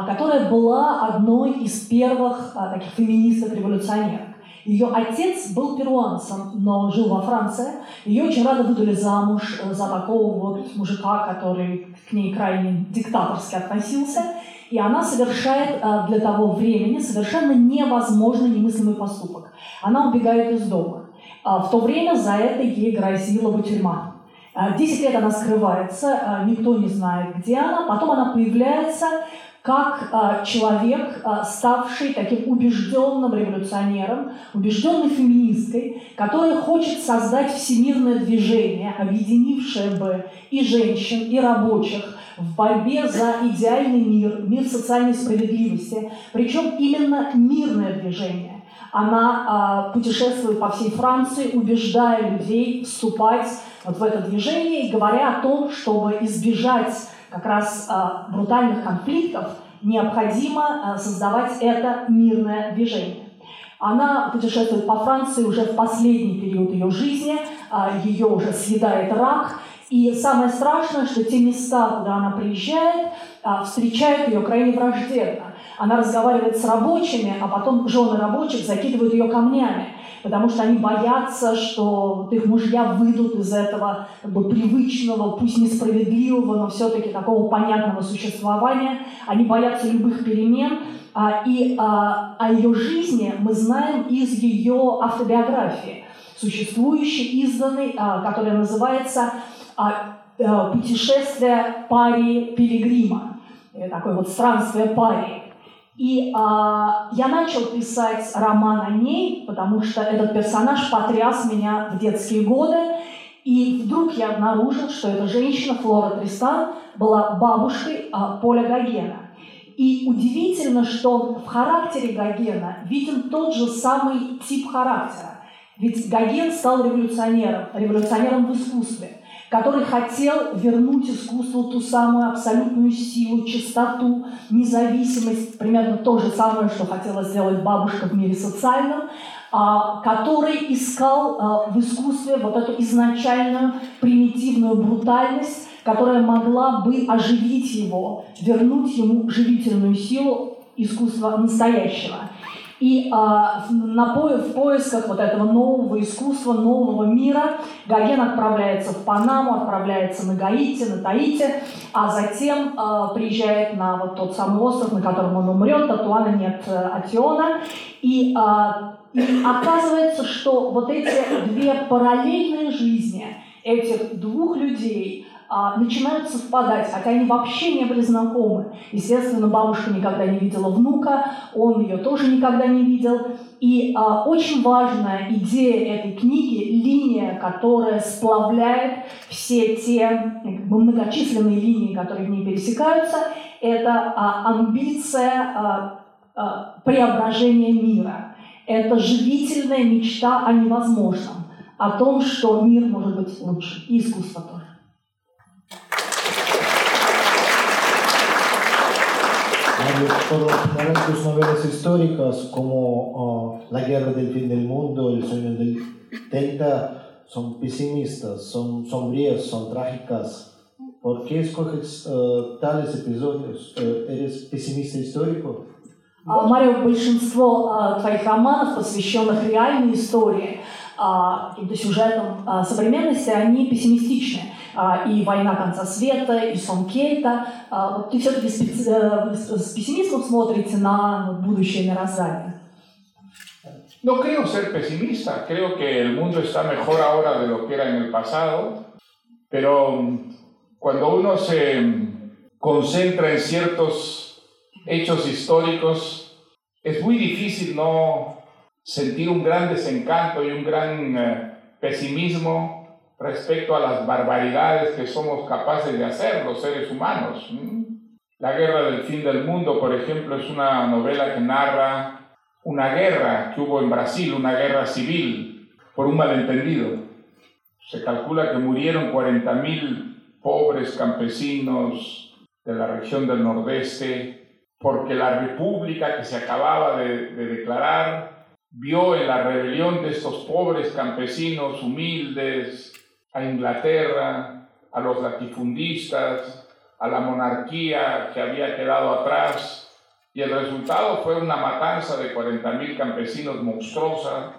которая была одной из первых а, таких феминисток-революционеров. Ее отец был перуанцем, но жил во Франции. Ее очень рано выдали замуж э, за такого вот мужика, который к ней крайне диктаторски относился. И она совершает э, для того времени совершенно невозможный, немыслимый поступок. Она убегает из дома. А в то время за это ей грозила бы тюрьма. Десять лет она скрывается, никто не знает, где она. Потом она появляется как а, человек, а, ставший таким убежденным революционером, убежденной феминисткой, которая хочет создать всемирное движение, объединившее бы и женщин, и рабочих в борьбе за идеальный мир, мир социальной справедливости, причем именно мирное движение. Она а, путешествует по всей Франции, убеждая людей вступать вот в это движение и говоря о том, чтобы избежать как раз а, брутальных конфликтов, необходимо а, создавать это мирное движение. Она путешествует по Франции уже в последний период ее жизни, а, ее уже съедает рак, и самое страшное, что те места, куда она приезжает, встречают ее крайне враждебно. Она разговаривает с рабочими, а потом жены рабочих закидывают ее камнями потому что они боятся, что их мужья выйдут из этого как бы, привычного, пусть несправедливого, но все-таки такого понятного существования. Они боятся любых перемен. А, и а, о ее жизни мы знаем из ее автобиографии, существующей, изданной, а, которая называется «Путешествие пари Пилигрима», такое вот странствие пари. И а, я начал писать роман о ней, потому что этот персонаж потряс меня в детские годы. И вдруг я обнаружил, что эта женщина, Флора Тристан, была бабушкой а, Поля Гогена. И удивительно, что в характере Гогена виден тот же самый тип характера. Ведь Гоген стал революционером, революционером в искусстве который хотел вернуть искусству ту самую абсолютную силу, чистоту, независимость, примерно то же самое, что хотела сделать бабушка в мире социальном, а, который искал а, в искусстве вот эту изначальную примитивную брутальность, которая могла бы оживить его, вернуть ему живительную силу искусства настоящего. И а, на по, в поисках вот этого нового искусства, нового мира Гоген отправляется в Панаму, отправляется на Гаити, на Таити, а затем а, приезжает на вот тот самый остров, на котором он умрет, Татуана нет э, Атиона. И, а, и оказывается, что вот эти две параллельные жизни этих двух людей – а, начинают совпадать, хотя они вообще не были знакомы. Естественно, бабушка никогда не видела внука, он ее тоже никогда не видел. И а, очень важная идея этой книги, линия, которая сплавляет все те многочисленные линии, которые в ней пересекаются, это а, амбиция а, а, преображения мира. Это живительная мечта о невозможном, о том, что мир может быть лучше, искусство тоже. Lo general tus novelas históricas como uh, La guerra del fin del mundo, El sueño del Delta, son pesimistas, son sombrías, son trágicas. ¿Por qué escoges uh, tales episodios? Uh, ¿Eres pesimista histórico? Марио, большинство твоих романов, посвященных реальной истории, каким-то сюжетам современности, они пессимистичны. и «Война конца света», и «Сон Кейта». Вот ты все-таки с, с пессимизмом смотрите на будущее мироздание? No creo ser pesimista, creo que el mundo está mejor ahora de lo que era en el pasado, pero cuando uno se concentra en ciertos hechos históricos, es muy difícil no sentir un gran desencanto y un gran eh, pesimismo respecto a las barbaridades que somos capaces de hacer los seres humanos. La guerra del fin del mundo, por ejemplo, es una novela que narra una guerra que hubo en Brasil, una guerra civil, por un malentendido. Se calcula que murieron 40.000 pobres campesinos de la región del nordeste, porque la república que se acababa de, de declarar vio en la rebelión de estos pobres campesinos humildes a Inglaterra, a los latifundistas, a la monarquía que había quedado atrás, y el resultado fue una matanza de 40.000 campesinos monstruosa.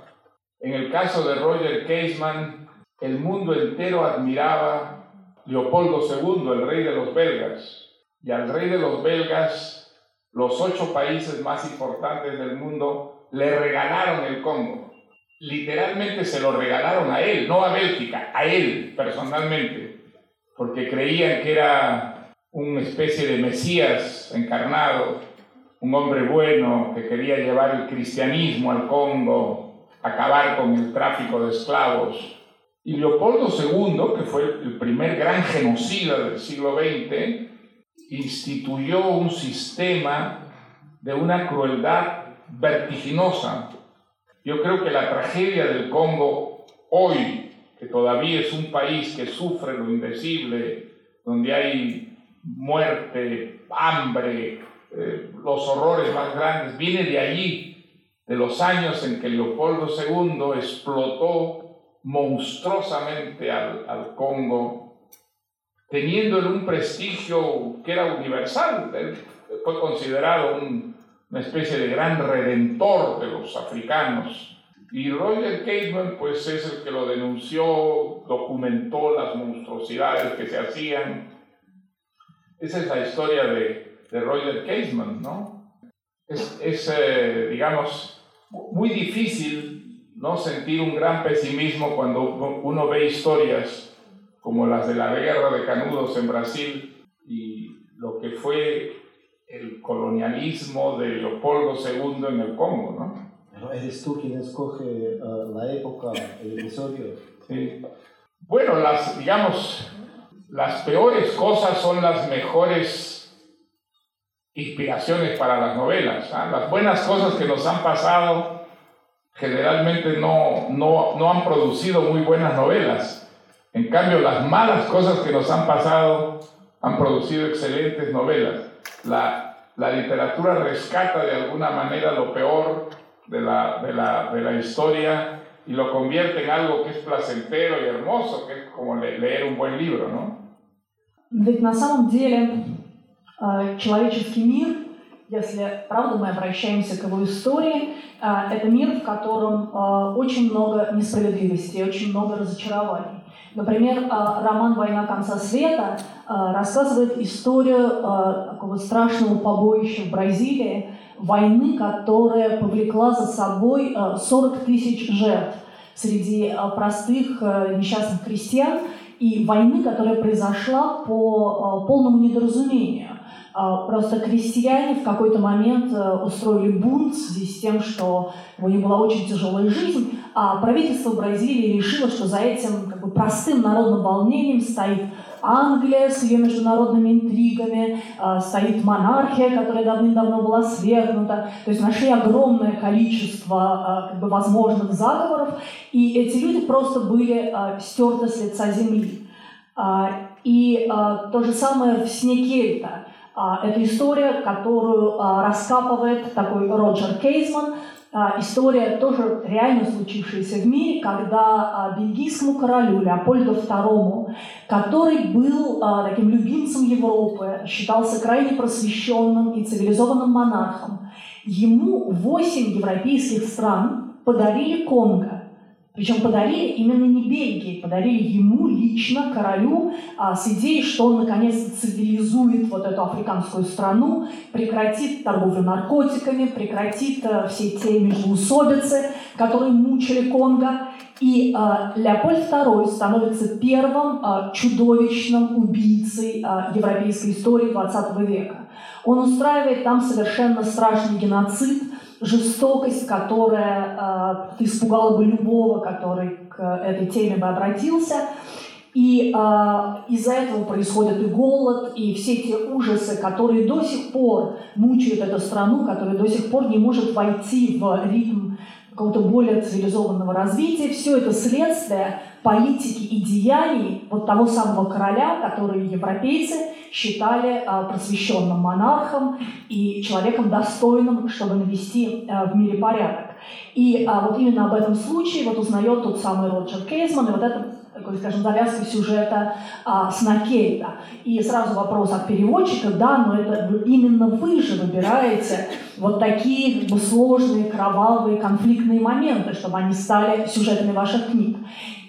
En el caso de Roger Caseman, el mundo entero admiraba Leopoldo II, el rey de los belgas, y al rey de los belgas, los ocho países más importantes del mundo le regalaron el Congo. Literalmente se lo regalaron a él, no a Bélgica, a él personalmente, porque creían que era una especie de Mesías encarnado, un hombre bueno que quería llevar el cristianismo al Congo, acabar con el tráfico de esclavos. Y Leopoldo II, que fue el primer gran genocida del siglo XX, instituyó un sistema de una crueldad vertiginosa. Yo creo que la tragedia del Congo hoy, que todavía es un país que sufre lo indecible, donde hay muerte, hambre, eh, los horrores más grandes, viene de allí, de los años en que Leopoldo II explotó monstruosamente al, al Congo, teniendo un prestigio que era universal. Él fue considerado un, una especie de gran redentor de los africanos. Y Roger Caveman, pues es el que lo denunció, documentó las monstruosidades que se hacían. Esa es la historia de, de Roger Caseman, ¿no? Es, es eh, digamos, muy difícil no sentir un gran pesimismo cuando uno ve historias como las de la guerra de Canudos en Brasil y lo que fue el colonialismo de Leopoldo II en el Congo, ¿no? Pero eres tú quien escoge uh, la época, el episodio. Sí. Bueno, las, digamos, las peores cosas son las mejores inspiraciones para las novelas. ¿ah? Las buenas cosas que nos han pasado generalmente no, no, no han producido muy buenas novelas. En cambio, las malas cosas que nos han pasado han producido excelentes novelas. La, la literatura rescata de alguna manera lo peor de la, de, la, de la historia y lo convierte en algo que es placentero y hermoso, que es como leer un buen libro, ¿no? Ведь на самом деле человеческий мир, если правда мы обращаемся к его истории, это мир, в котором очень много несправедливости, очень много разочарований. Например, роман «Война конца света» рассказывает историю такого страшного побоища в Бразилии, войны, которая повлекла за собой 40 тысяч жертв среди простых несчастных крестьян и войны, которая произошла по полному недоразумению. Просто крестьяне в какой-то момент устроили бунт в связи с тем, что у них была очень тяжелая жизнь, а правительство Бразилии решило, что за этим как бы, простым народным волнением стоит Англия с ее международными интригами, стоит монархия, которая давным-давно была свергнута. То есть нашли огромное количество как бы, возможных заговоров, и эти люди просто были стерты с лица земли. И то же самое в «Сне Кельта». Это история, которую раскапывает такой Роджер Кейзман, история тоже реально случившаяся в мире, когда бельгийскому королю Леопольду II, который был таким любимцем Европы, считался крайне просвещенным и цивилизованным монархом, ему восемь европейских стран подарили Конго. Причем подарили именно не Бельгии, подарили ему лично, королю, а, с идеей, что он наконец цивилизует вот эту африканскую страну, прекратит торговлю наркотиками, прекратит а, все те междоусобицы, которые мучили Конго. И а, Леопольд II становится первым а, чудовищным убийцей европейской истории XX века. Он устраивает там совершенно страшный геноцид, жестокость, которая э, испугала бы любого, который к этой теме бы обратился. И э, из-за этого происходит и голод, и все те ужасы, которые до сих пор мучают эту страну, которая до сих пор не может войти в ритм какого-то более цивилизованного развития. Все это следствие политики и деяний вот того самого короля, который европейцы считали а, просвещенным монархом и человеком достойным, чтобы навести а, в мире порядок. И а, вот именно об этом случае вот узнает тот самый Роджер Кейсман, и вот это такой, скажем, завязка сюжета а, Снакейта. И сразу вопрос от переводчика, да, но это именно вы же выбираете вот такие как бы, сложные, кровавые, конфликтные моменты, чтобы они стали сюжетами ваших книг.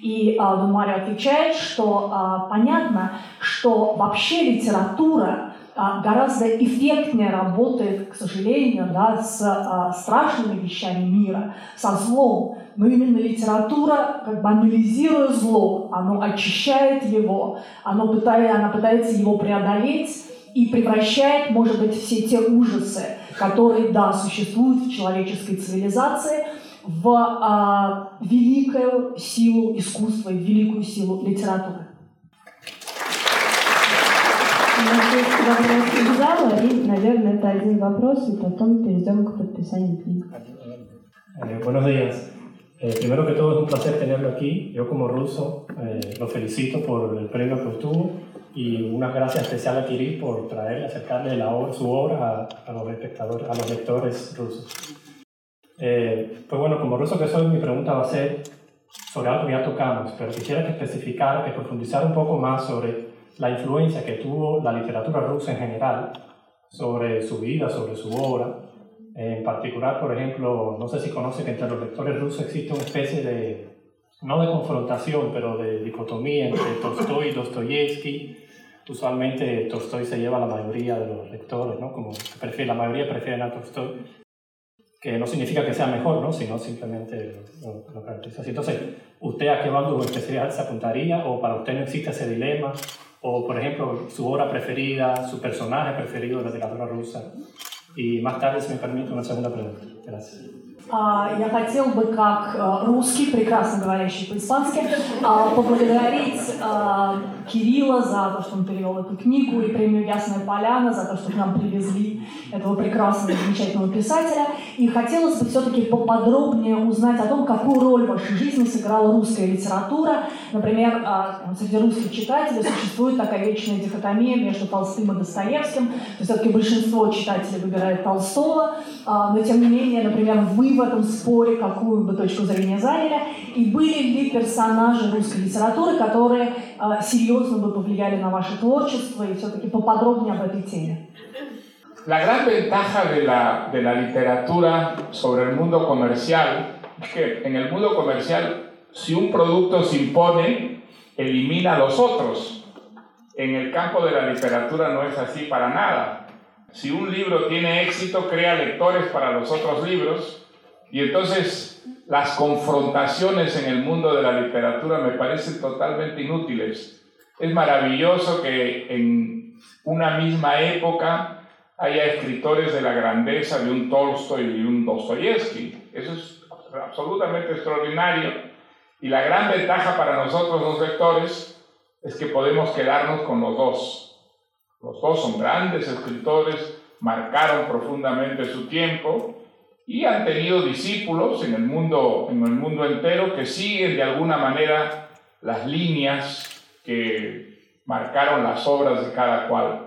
И а, Дон Марио отвечает, что а, понятно, что вообще литература а, гораздо эффектнее работает, к сожалению, да, с а, страшными вещами мира, со злом. Но именно литература, как бы анализируя зло, оно очищает его, оно пытается, она пытается его преодолеть и превращает, может быть, все те ужасы, которые, да, существуют в человеческой цивилизации, в а, великую силу искусства и великую силу литературы. У нас есть вопрос из зала, и, наверное, это один вопрос, и потом перейдем к подписанию книг. Eh, buenos días. Eh, primero que todo es un placer tenerlo aquí. Yo como ruso eh, lo felicito por el premio que obtuvo y una gracias especial a Kirill por traerle, acercarle la obra, su obra a, a, los espectadores, a los lectores rusos. Eh, pues bueno, como ruso que soy, mi pregunta va a ser sobre algo que ya tocamos, pero quisiera que especificar, que profundizar un poco más sobre la influencia que tuvo la literatura rusa en general sobre su vida, sobre su obra. En particular, por ejemplo, no sé si conoce que entre los lectores rusos existe una especie de, no de confrontación, pero de dicotomía entre Tolstoy y Dostoyevsky. Usualmente Tolstoy se lleva a la mayoría de los lectores, ¿no? Como prefiere, la mayoría prefieren a Tolstoy, que no significa que sea mejor, ¿no? Sino simplemente lo, lo caracteriza así. Entonces, ¿usted a qué bando especial se apuntaría? ¿O para usted no existe ese dilema? o por ejemplo su obra preferida, su personaje preferido de la literatura rusa. И más tarde, si me permite, una segunda pregunta. Gracias. Я хотел бы, как русский, прекрасно говорящий по-испански, поблагодарить Кирилла за то, что он перевел эту книгу, и премию «Ясная поляна» за то, что к нам привезли этого прекрасного, замечательного писателя. И хотелось бы все-таки поподробнее узнать о том, какую роль в вашей жизни сыграла русская литература. Например, среди русских читателей существует такая вечная дихотомия между Толстым и Достоевским. То есть все-таки большинство читателей выбирает Толстого, но тем не менее, например, вы в этом споре какую бы точку зрения заняли, и были ли персонажи русской литературы, которые э, серьезно бы повлияли на ваше творчество, и все-таки поподробнее об этой теме. La gran ventaja de la, de la literatura sobre el mundo comercial es que en el mundo comercial, si un producto se impone, elimina a los otros. En el campo de la literatura no es así para nada. Si un libro tiene éxito, crea lectores para los otros libros y entonces las confrontaciones en el mundo de la literatura me parecen totalmente inútiles. Es maravilloso que en una misma época haya escritores de la grandeza de un Tolstoy y un Dostoyevsky. Eso es absolutamente extraordinario. Y la gran ventaja para nosotros los lectores es que podemos quedarnos con los dos. Los dos son grandes escritores, marcaron profundamente su tiempo y han tenido discípulos en el mundo, en el mundo entero que siguen de alguna manera las líneas que marcaron las obras de cada cual.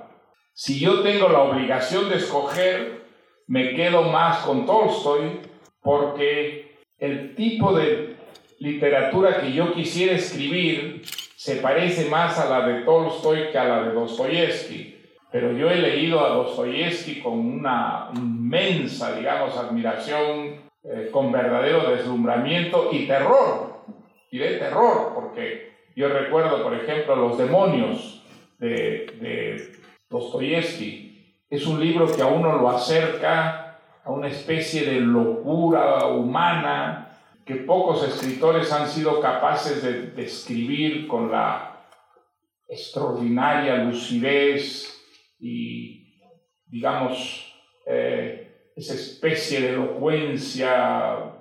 Si yo tengo la obligación de escoger, me quedo más con Tolstoy porque el tipo de literatura que yo quisiera escribir se parece más a la de Tolstoy que a la de Dostoyevsky. Pero yo he leído a Dostoyevsky con una inmensa, digamos, admiración, eh, con verdadero deslumbramiento y terror. Y de terror, porque yo recuerdo, por ejemplo, Los demonios de, de Dostoyevsky. Es un libro que a uno lo acerca a una especie de locura humana que pocos escritores han sido capaces de describir con la extraordinaria lucidez y, digamos, eh, esa especie de elocuencia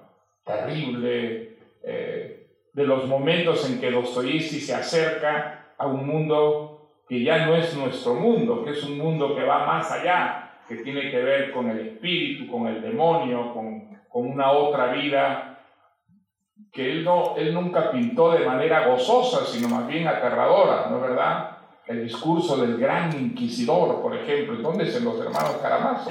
terrible eh, de los momentos en que Dostoyevsky se acerca a un mundo que ya no es nuestro mundo, que es un mundo que va más allá, que tiene que ver con el espíritu, con el demonio, con, con una otra vida que él, no, él nunca pintó de manera gozosa, sino más bien aterradora, ¿no es verdad? El discurso del gran inquisidor, por ejemplo, ¿dónde es en los hermanos Caramazo?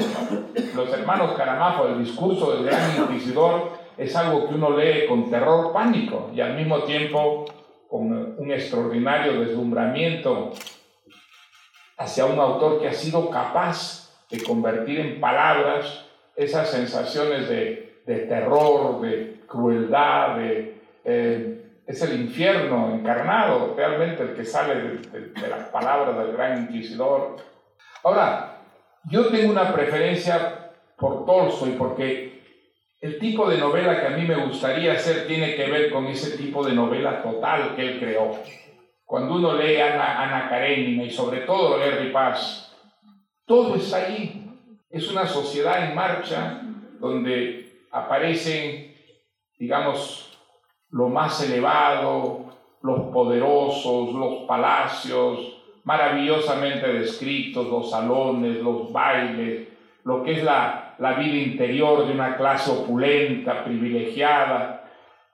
Los hermanos Caramazo, el discurso del gran inquisidor es algo que uno lee con terror, pánico y al mismo tiempo con un extraordinario deslumbramiento hacia un autor que ha sido capaz de convertir en palabras esas sensaciones de, de terror, de crueldad, de, eh, es el infierno encarnado, realmente el que sale de, de, las palabras del gran inquisidor. Ahora, yo tengo una preferencia por Tolstoy porque el tipo de novela que a mí me gustaría hacer tiene que ver con ese tipo de novela total que él creó. Cuando uno lee Ana, Ana Karenina y sobre todo Larry Paz, todo está ahí. Es una sociedad en marcha donde aparecen, digamos, lo más elevado, los poderosos, los palacios, maravillosamente descritos, los salones, los bailes, lo que es la, la vida interior de una clase opulenta, privilegiada,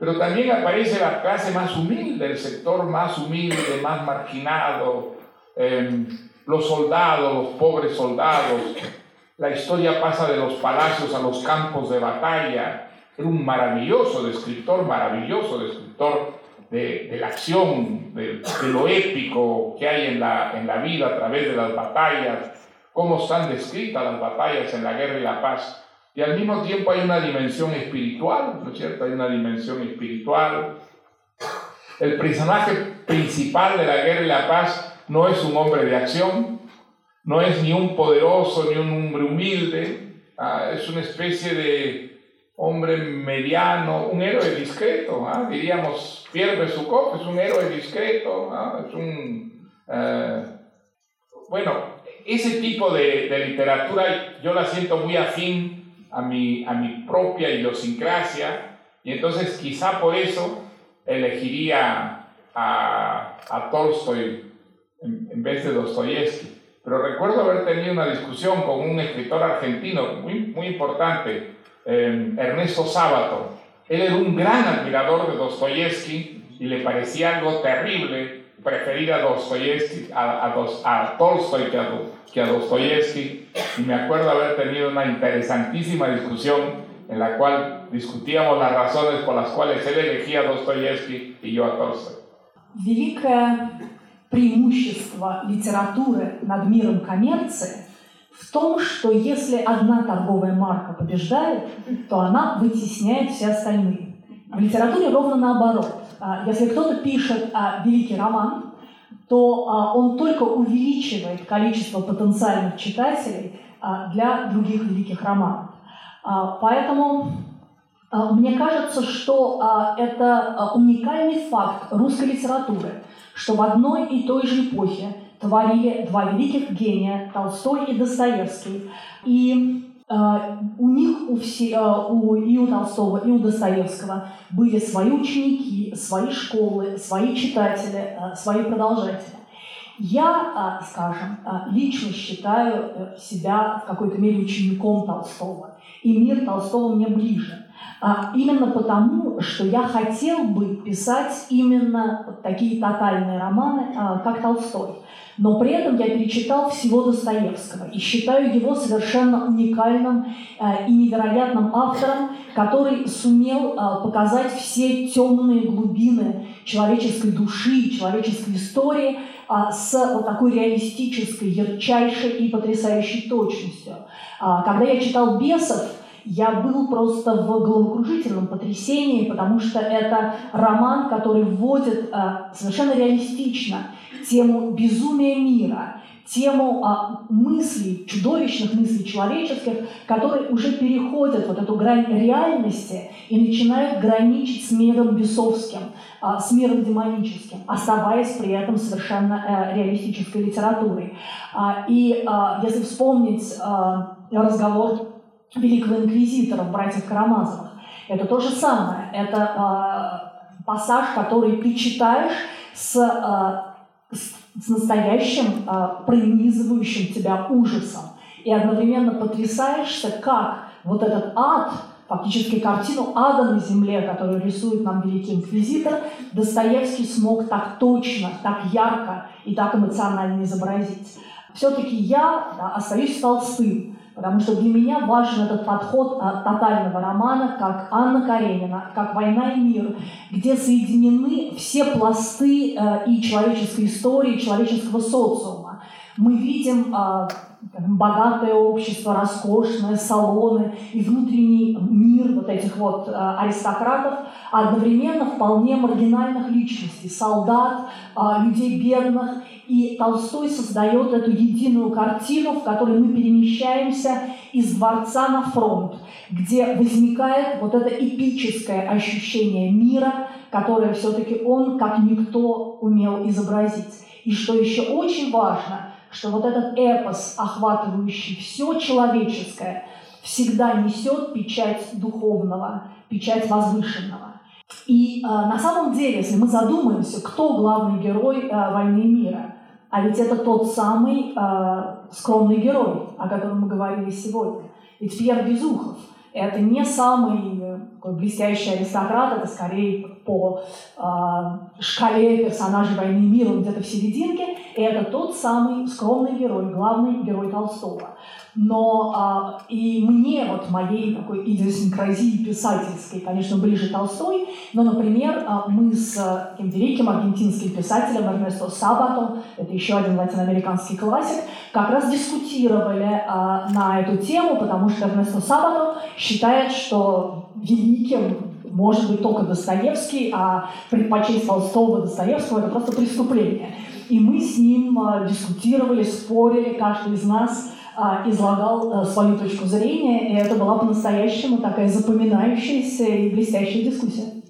pero también aparece la clase más humilde, el sector más humilde, más marginado, em, los soldados, los pobres soldados. La historia pasa de los palacios a los campos de batalla. Era un maravilloso descriptor, maravilloso descriptor de, la acción, de, de, lo épico que hay en la, en la vida a través de las batallas, cómo están descritas las batallas en la guerra y la paz. Y al mismo tiempo hay una dimensión espiritual, ¿no es cierto? Hay una dimensión espiritual. El personaje principal de la guerra y la paz no es un hombre de acción, no es ni un poderoso ni un hombre humilde, ¿ah? es una especie de hombre mediano, un héroe discreto, ¿ah? diríamos, Pierre Besukhov es un héroe discreto, ¿ah? es un... Eh, bueno, ese tipo de, de literatura yo la siento muy afín a mi, a mi propia idiosincrasia y entonces quizá por eso elegiría a, a Tolstoy en, vez de Dostoyevsky. Pero recuerdo haber tenido una discusión con un escritor argentino muy, muy importante, eh, Ernesto Sábato. Él era un gran admirador de Dostoyevsky y le parecía algo terrible preferir a Dostoyevsky, a, a, a Tolstoy que a, que a Dostoyevsky. Y me acuerdo haber tenido una interesantísima discusión en la cual discutíamos las razones por las cuales él elegía a Dostoyevsky y yo a Tolstoy. Великое преимущество литературы над миром коммерции в том, что если одна торговая марка побеждает, то она вытесняет все остальные. В литературе ровно наоборот. Если кто-то пишет великий роман, то он только увеличивает количество потенциальных читателей для других великих романов. Поэтому мне кажется, что это уникальный факт русской литературы, что в одной и той же эпохе творили два великих гения Толстой и Достоевский. И у них, у все, у, и у Толстого, и у Достоевского были свои ученики, свои школы, свои читатели, свои продолжатели. Я, скажем, лично считаю себя в какой-то мере учеником Толстого, и мир Толстого мне ближе. Именно потому, что я хотел бы писать именно такие тотальные романы, как Толстой. Но при этом я перечитал всего Достоевского и считаю его совершенно уникальным э, и невероятным автором, который сумел показать все темные глубины человеческой души, человеческой истории с вот такой реалистической, ярчайшей и потрясающей точностью. Когда я читал «Бесов», я был просто в головокружительном потрясении, потому что это роман, который вводит э, совершенно реалистично тему безумия мира, тему а, мыслей, чудовищных мыслей человеческих, которые уже переходят вот эту грань реальности и начинают граничить с миром бесовским, а, с миром демоническим, оставаясь при этом совершенно а, реалистической литературой. А, и а, если вспомнить а, разговор великого инквизитора в «Братьях Карамазовых», это то же самое. Это а, пассаж, который ты читаешь с а, с настоящим э, пронизывающим тебя ужасом. И одновременно потрясаешься, как вот этот ад, фактически картину ада на земле, которую рисует нам великий инквизитор, Достоевский смог так точно, так ярко и так эмоционально изобразить. Все-таки я да, остаюсь Толстым, потому что для меня важен этот подход а, тотального романа, как Анна Каренина, как «Война и мир», где соединены все пласты э, и человеческой истории, и человеческого социума. Мы видим э, богатое общество, роскошное, салоны и внутренний мир вот этих вот э, аристократов, одновременно вполне маргинальных личностей, солдат, людей бедных. И Толстой создает эту единую картину, в которой мы перемещаемся из дворца на фронт, где возникает вот это эпическое ощущение мира, которое все-таки он, как никто, умел изобразить. И что еще очень важно – что вот этот эпос, охватывающий все человеческое, всегда несет печать духовного, печать возвышенного. И э, на самом деле, если мы задумаемся, кто главный герой э, «Войны мира», а ведь это тот самый э, скромный герой, о котором мы говорили сегодня. Ведь Пьер Безухов – это не самый такой блестящий аристократ, это скорее по э, шкале персонажей «Войны мира» где-то в серединке. Это тот самый скромный герой, главный герой Толстого. Но э, и мне, вот моей такой идиосинкразии писательской, конечно, ближе Толстой, но, например, э, мы с таким великим аргентинским писателем Эрнесто Сабато, это еще один латиноамериканский классик, как раз дискутировали э, на эту тему, потому что Эрнесто Сабато считает, что великим может быть только Достоевский, а предпочесть Толстого Достоевского – это просто преступление. И мы с ним а, дискутировали, спорили, каждый из нас а, излагал а, свою точку зрения, и это была по-настоящему такая запоминающаяся и блестящая дискуссия.